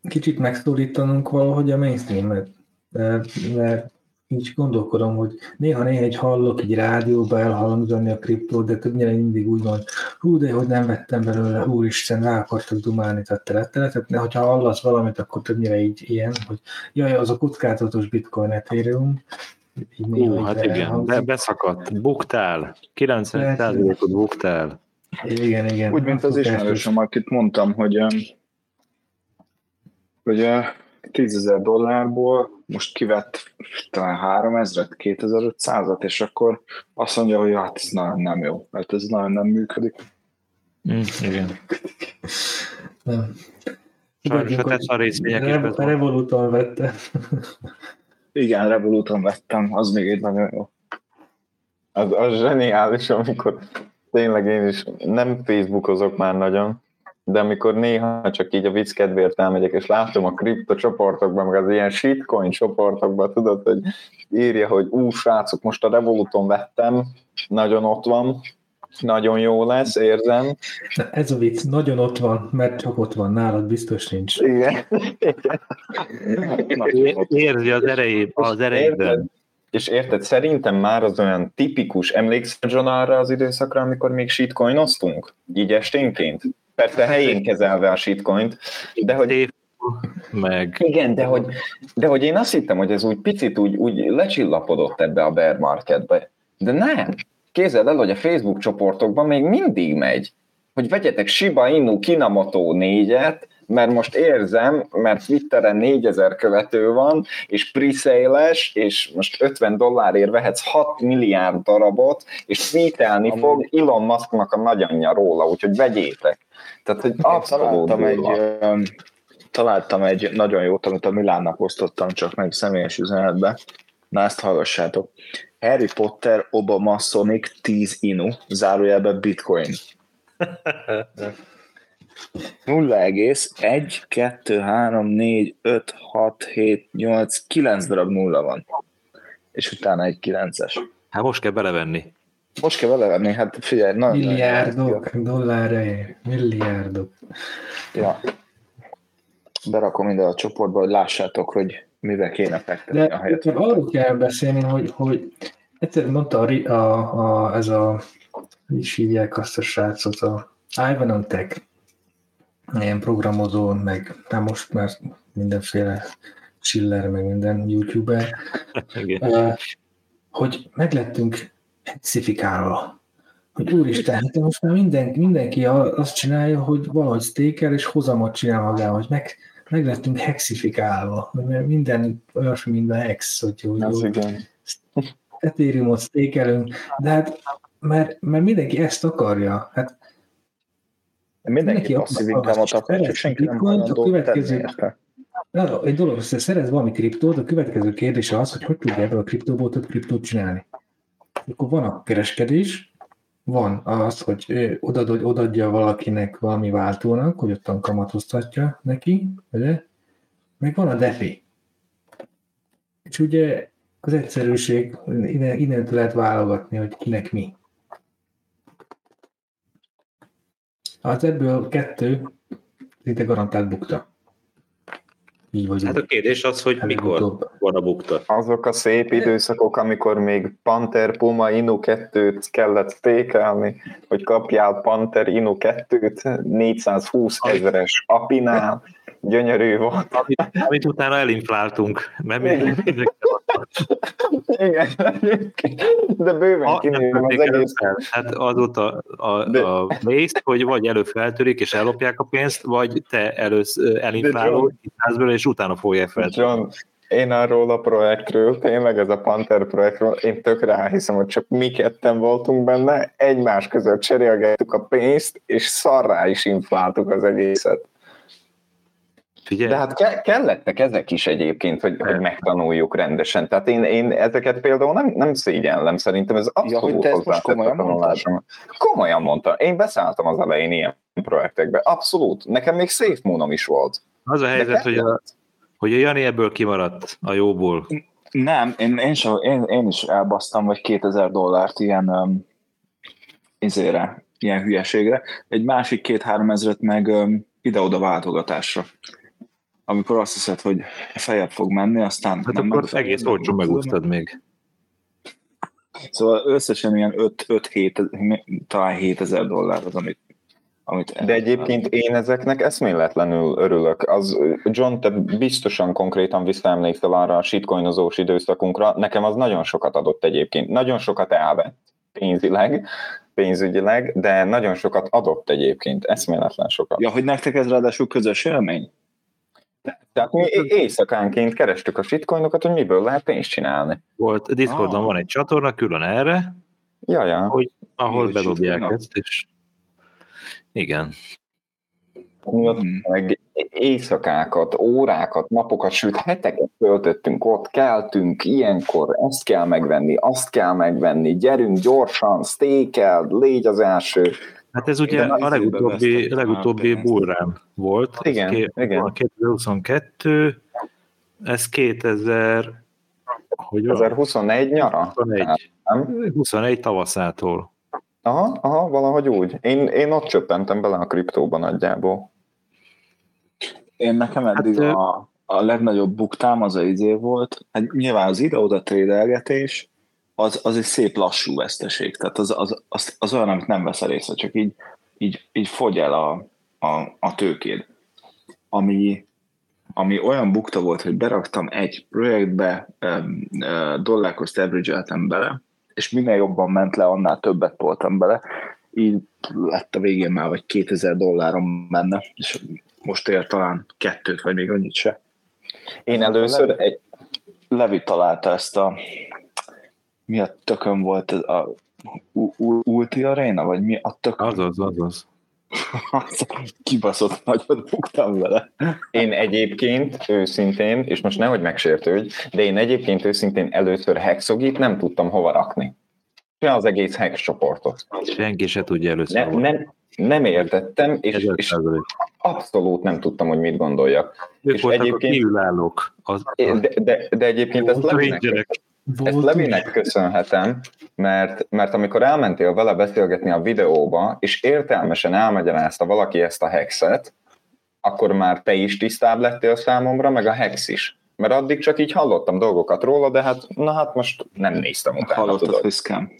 kicsit megszólítanunk valahogy a mainstreamet? Mert így gondolkodom, hogy néha-néha egy hallok egy rádióba elhangzani a kriptót, de többnyire mindig úgy van, hú, de hogy nem vettem belőle, úristen, rá akartak dumálni, tehát teletele. Tehát ne, hogyha hallasz valamit, akkor többnyire így ilyen, hogy jaj, az a kockázatos bitcoin Ethereum. Így néha Ú, így hát igen, elhangzik. be, beszakadt. Buktál. 90%-ot buktál. Igen, igen. Úgy, mint az ismerősöm, akit mondtam, hogy, hogy ö, 10 ezer dollárból most kivett talán 3000-et, 2500-at, és akkor azt mondja, hogy hát ez nagyon nem jó, mert ez nagyon nem működik. Mm, igen. Nem. Sajnos a Tesla részvények is bezvannak. Revoluton vette. Igen, Revoluton vettem, az még egy nagyon jó. Az, az zseniális, amikor tényleg én is nem Facebookozok már nagyon, de amikor néha csak így a vicc kedvéért elmegyek, és látom a kripto csoportokban, meg az ilyen shitcoin csoportokban, tudod, hogy írja, hogy ú, srácok, most a Revoluton vettem, nagyon ott van, nagyon jó lesz, érzem. Na, Ez a vicc nagyon ott van, mert csak ott van, nálad biztos nincs. Igen. Érzi az erejét, az. Érted? És érted, szerintem már az olyan tipikus, emlékszel John arra az időszakra, amikor még shitcoinoztunk? Így esténként? Persze helyén kezelve a shitcoint, de hogy meg igen, de hogy, de hogy én azt hittem, hogy ez úgy picit úgy, úgy lecsillapodott ebbe a bear marketbe. De nem. Képzeld el, hogy a Facebook csoportokban még mindig megy, hogy vegyetek Shiba Inu Kinamoto 4-et, mert most érzem, mert Twitteren 4000 követő van, és pre és most 50 dollárért vehetsz 6 milliárd darabot, és tweetelni Amúgy- fog Elon Musknak a nagyanyja róla, úgyhogy vegyétek. Tehát, hogy abszolút találtam egy, találtam egy nagyon jót, amit a Milánnak osztottam, csak meg személyes üzenetbe. Na ezt hallgassátok. Harry Potter, Obama, Sonic, 10 Inu, zárójelben Bitcoin. 0,1, 2, 3, 4, 5, 6, 7, 8, 9 darab nulla van. És utána egy 9-es. Hát most kell belevenni. Most kell belevenni, hát figyelj, nagyon Milliárdok, dollárért, milliárdok. Ja. Berakom ide a csoportba, hogy lássátok, hogy mivel kéne fektetni a De helyet. itt arról kell beszélni, hogy, hogy egyszer mondta a, a, a, ez a, hogy is hívják azt a srácot, a Ivan Tech, ilyen programozó, meg nem most már mindenféle chiller, meg minden youtuber, hogy meglettünk szifikálva. Hogy úristen, hát most már mindenki, mindenki azt csinálja, hogy valahogy stékel és hozamot csinál magával, hogy meg, meg lettünk hexifikálva, mert minden olyasmi, mint a hex, hogy, Ez hogy igen. Ethereumot stékelünk, de hát mert, mert mindenki ezt akarja. Hát Mindenki Mindenki passzív inkámot akar, csak senki nem bitcoint, a hajlandó következő-. Na, egy dolog, hogy szeretsz valami kriptót, a következő kérdés az, hogy hogy tudja ebből a kriptóból több kriptót csinálni. Akkor van a kereskedés, van az, hogy odad, odadja valakinek valami váltónak, hogy ottan kamatoztatja neki, ugye? Meg van a defi. És ugye az egyszerűség, innen, innentől lehet válogatni, hogy kinek mi. Az ebből kettő szinte garantált bukta. Így vagy Hát a kérdés az, hogy mikor van a bukta. Azok a szép időszakok, amikor még Panther Puma Inu 2-t kellett stékelni, hogy kapjál Panther Inu 2-t 420 ezeres apinál, gyönyörű volt. Amit, amit utána elinfláltunk, mert mi Igen. De bőven Ha nem kinőm az egész. fel. Hát azóta a, De- a részt, hogy vagy elő feltörik és ellopják a pénzt, vagy te elősz elinflálod, és utána fogják fel. John, én arról a projektről, tényleg ez a Panther projektről, én tökre elhiszem, hogy csak mi ketten voltunk benne, egymás között cserélgettük a pénzt, és szarrá is infláltuk az egészet. Figyelj, De hát ke- kellettek ezek is egyébként, hogy, hogy megtanuljuk rendesen. Tehát én, én ezeket például nem, nem szégyellem, szerintem ez abszolút most hozzátett komolyan a tanulásom. Komolyan mondtam. Én beszálltam az elején ilyen projektekbe. Abszolút. Nekem még Safe Moonom is volt. az a helyzet, hogy a, hogy a Jani ebből kimaradt a jóból. Nem, én, én, so, én, én is elbasztam, vagy 2000 dollárt ilyen um, izére, ilyen hülyeségre. Egy másik két-három ezret meg um, ide-oda váltogatásra. Amikor azt hiszed, hogy feljebb fog menni, aztán Hát nem akkor ment feljebb, egész olcsó megúsztad még. Szóval összesen ilyen 5-7, talán 7000 dollár az, amit, amit De egyébként én ezeknek eszméletlenül örülök. Az, John, te biztosan konkrétan visszaemlékszel arra a shitcoinozós időszakunkra. Nekem az nagyon sokat adott egyébként. Nagyon sokat elvett pénzileg, pénzügyileg, de nagyon sokat adott egyébként. Eszméletlen sokat. Ja, hogy nektek ez ráadásul közös élmény? Tehát mi éjszakánként kerestük a shitcoinokat, hogy miből lehet pénzt csinálni. Volt, Discordon Ah. van egy csatorna külön erre, Ja, ja. hogy ahol Mi, bedobják ezt, és igen. Mi ott Hmm. meg éjszakákat, órákat, napokat, sőt heteket töltöttünk ott, keltünk, ilyenkor ezt kell megvenni, azt kell megvenni, gyerünk gyorsan, stékeld, légy az első. Hát ez ugye Igen, a legutóbbi, legutóbbi pénzt. bullrun volt. Ez Igen, ké- igen. 2022, ez 2000, hogy van? 2021 nyara? 21, Nem? 21 tavaszától. Aha, aha, valahogy úgy. Én, én ott csöppentem bele a kriptóba nagyjából. Én nekem eddig Hát, a, a legnagyobb buktám az a izé volt. Hát nyilván az ide-oda trédelgetés, az, az egy szép lassú veszteség. Tehát az, az, az, az olyan, amit nem veszel észre, csak így, így, így fogy el a, a, a tőkéd. Ami, ami olyan bukta volt, hogy beraktam egy projektbe, dollárkozt average bele, és minél jobban ment le, annál többet toltam bele. Így lett a végén már vagy 2000 dollárom menne, és most ér talán kettőt, vagy még annyit se. Én először egy, Levi találta ezt a mi a tökön volt ez a Ulti Arena, vagy mi a tökön? Azaz, azaz. Kibaszott nagyot buktam vele. én egyébként őszintén, és most nehogy megsértődj, de én egyébként őszintén először hexogit nem tudtam hova rakni. Se az egész hex csoportot. Senki se tudja először. Ne, nem, nem értettem, és, és abszolút nem tudtam, hogy mit gondoljak. Ők és voltak egyébként- a kívülállók. Az, De, de, de egyébként ezt Levinek, Rangerek. ezt Volt Levinek köszönhetem, mert, mert amikor elmentél vele beszélgetni a videóba, és értelmesen elmagyarázta valaki ezt a hexet, akkor már te is tisztább lettél számomra, meg a hex is. Mert addig csak így hallottam dolgokat róla, de hát, na hát most nem néztem utána, Hallottad, hogy scam.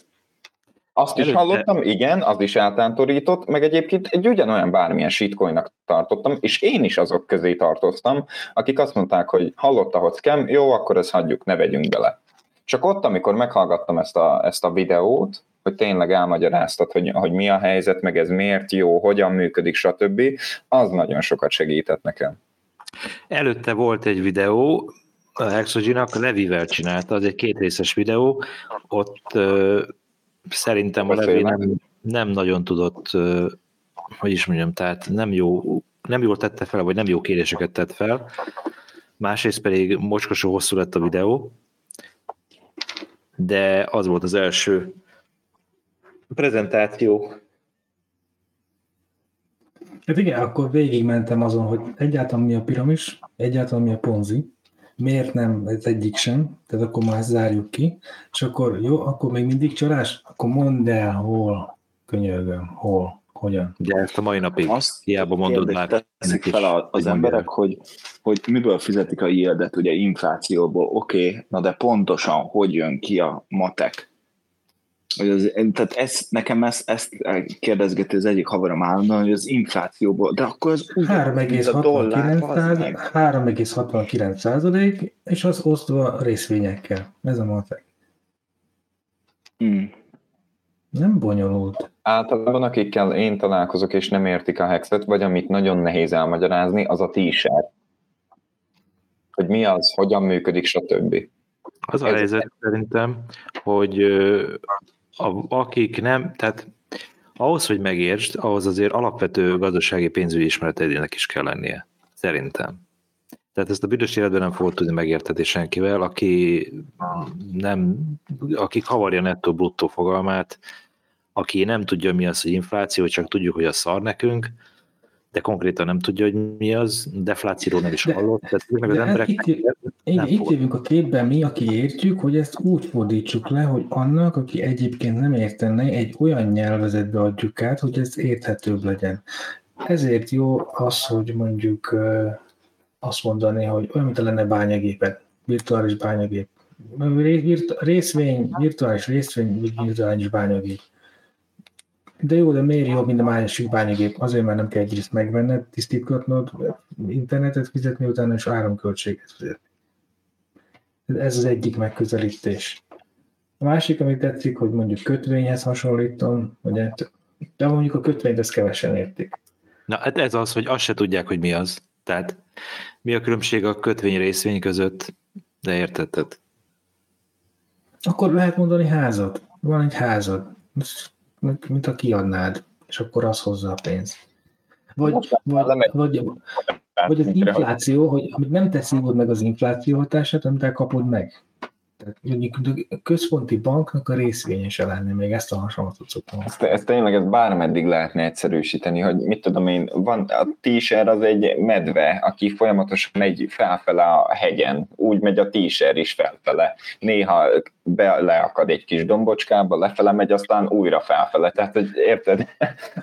Azt is Előtte- hallottam, igen, az is eltántorított, meg egyébként egy ugyanolyan bármilyen shitcoinnak tartottam, és én is azok közé tartoztam, akik azt mondták, hogy hallotta, hogy scam, jó, akkor ezt hagyjuk, ne vegyünk bele. Csak ott, amikor meghallgattam ezt a, ezt a videót, hogy tényleg elmagyaráztad, hogy, hogy mi a helyzet, meg ez miért jó, hogyan működik, stb., az nagyon sokat segített nekem. Előtte volt egy videó, a Hexogynak Levivel csinálta, az egy kétrészes videó, ott ö, szerintem a Levi nem, nem nagyon tudott, ö, hogy is mondjam, tehát nem jó, nem jól tette fel, vagy nem jó kérdéseket tett fel, másrészt pedig mocskosó hosszú lett a videó, de az volt az első. Prezentáció. Hát igen, akkor végigmentem azon, hogy egyáltalán mi a piramis, egyáltalán mi a ponzi, miért nem ez egyik sem, tehát akkor már ezt zárjuk ki, és akkor jó, akkor még mindig csalás, akkor mondd el, hol, könyörgöm, hol, hogyan. De ezt a mai napig Azt hiába mondod már. teszik fel az emberek, hogy, hogy miből fizetik a yieldet, ugye inflációból, oké, okay, na de pontosan hogy jön ki a matek? Hogy az, tehát ez, nekem ezt, ezt kérdezgeti az egyik haverom állandóan, hogy az inflációból, de akkor az ugyanaz, a dollár, 3,69 bazd meg. száz- 3,69 százalék, és az osztva részvényekkel. Ez a matek. Hmm. Nem bonyolult. Általában akikkel én találkozok és nem értik a hexet, vagy amit nagyon nehéz elmagyarázni, az a t-shirt. Hogy mi az, hogyan működik, stb. Az a Ez- helyzet szerintem, hogy a, akik nem, tehát ahhoz, hogy megértsd, ahhoz azért alapvető gazdasági pénzügyi ismeretedének is kell lennie. Szerintem. Tehát ezt a büdös életben nem fogod tudni megérteni senkivel, aki nem, aki kavarja nettó bruttó fogalmát, aki nem tudja, mi az, hogy infláció, csak tudjuk, hogy a szar nekünk, de konkrétan nem tudja, hogy mi az, deflációról nem is hallott, tehát ezek az hát emberek itt- nem Igen, itt jövünk a képben mi, aki értjük, hogy ezt úgy fordítsuk le, hogy annak, aki egyébként nem értene, egy olyan nyelvezetbe adjuk át, hogy ez érthetőbb legyen. Ezért jó az, hogy mondjuk azt mondani, hogy olyan, mint lenne bányagépet, virtuális bányagép. Ré- virt- Részvény, virtuális részvény, virtuális bányagép. De jó, de miért jobb, mint a másik bányagép? Azért, mert nem kell egyrészt megvenned, tisztítgatnod, internetet fizetni, utána is áramköltséget fizetni. Ez az egyik megközelítés. A másik, amit tetszik, hogy mondjuk kötvényhez hasonlítom, ugye, de mondjuk a kötvényt ezt kevesen értik. Na, hát ez az, hogy azt se tudják, hogy mi az. Tehát mi a különbség a kötvény részvény között, de értetted. Akkor lehet mondani házad. Van egy házad, mint a kiadnád, és akkor az hozza a pénzt. Vagy, vagy, vagy, vagy az infláció, hogy amit nem te szívod meg az infláció hatását, amit te kapod meg. Tehát mondjuk a központi banknak a részvényese lenne, még ezt a hasonlatot szoktam. Ezt, ezt tényleg ezt bármeddig lehetne egyszerűsíteni, hogy mit tudom én, van, a t az egy medve, aki folyamatosan megy felfele a hegyen, úgy megy a t is felfele. Néha be, leakad egy kis dombocskába, lefele megy, aztán újra felfele. Tehát, hogy érted?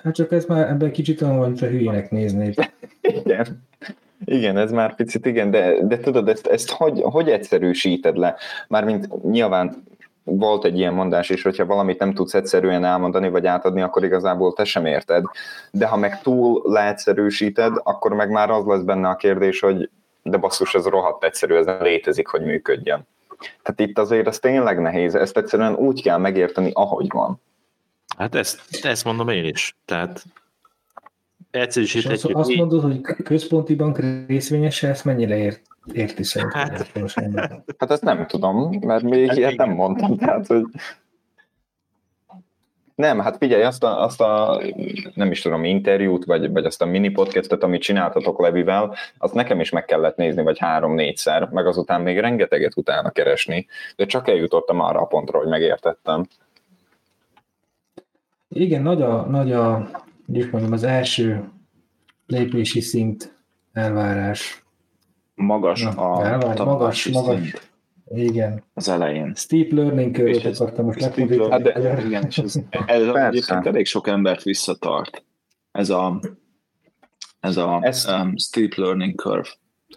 Hát csak ez már ebben kicsit olyan, hogy te hülyének néznéd. Igen. Igen, ez már picit igen, de, de tudod, ezt, ezt hogy, hogy egyszerűsíted le? Mármint nyilván volt egy ilyen mondás is, hogyha valamit nem tudsz egyszerűen elmondani vagy átadni, akkor igazából te sem érted. De ha meg túl leegyszerűsíted, akkor meg már az lesz benne a kérdés, hogy de basszus, ez rohadt egyszerű, ez nem létezik, hogy működjön. Tehát itt azért ez tényleg nehéz, ezt egyszerűen úgy kell megérteni, ahogy van. Hát ezt, ezt mondom én is. Tehát egyszerűsíthetjük azt így. mondod, hogy központi bank részvényese, ezt mennyire ért, érti szerintem? Hát-? Hát ezt nem tudom, mert még ilyet nem mondtam, tehát, hogy nem, hát figyelj, azt a, azt a nem is tudom, interjút, vagy, vagy azt a mini podcastet, amit csináltatok Levivel, azt nekem is meg kellett nézni, vagy három-négyszer, meg azután még rengeteget utána keresni, de csak eljutottam arra a pontra, hogy megértettem. Igen, nagy a, nagy a úgy mondom, az első lépési szint elvárás. Magas Na, a elvárás, magas, magas, szint igen. az elején. Steep learning ez- akartam most lefordítani. Hát de, igen, és ez, ez egyébként elég sok embert visszatart. Ez a, ez a Ezt- um, steep learning curve.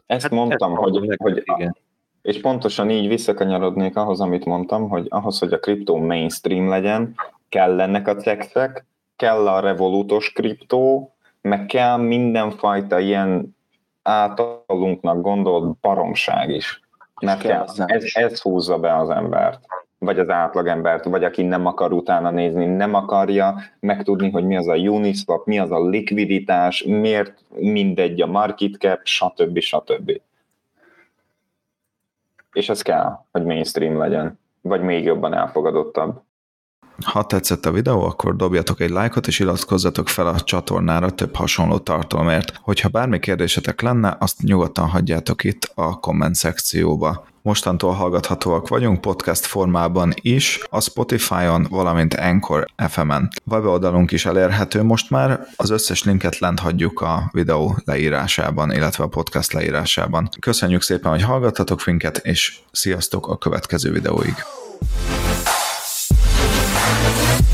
Ezt Hát mondtam, ezt hogy, mondom hogy igen. és pontosan így visszakanyarodnék ahhoz, amit mondtam, hogy ahhoz, hogy a kriptó mainstream legyen, kellenek a cexek, kell a revolutos kriptó, meg kell mindenfajta ilyen általunknak gondolt baromság is. Mert kell ez, ez húzza be az embert vagy az átlagembert, vagy aki nem akar utána nézni, nem akarja megtudni, hogy mi az a Uniswap, mi az a likviditás, miért mindegy a market cap, stb. stb. És ez kell, hogy mainstream legyen, vagy még jobban elfogadottabb. Ha tetszett a videó, akkor dobjatok egy lájkot és iratkozzatok fel a csatornára több hasonló tartalomért. Hogyha bármi kérdésetek lenne, azt nyugodtan hagyjátok itt a komment szekcióba. Mostantól hallgathatóak vagyunk podcast formában is, a Spotify-on, valamint Anchor FM-en. Weboldalunk is elérhető most már, az összes linket lent hagyjuk a videó leírásában, illetve a podcast leírásában. Köszönjük szépen, hogy hallgattatok minket, és sziasztok a következő videóig! Thank you.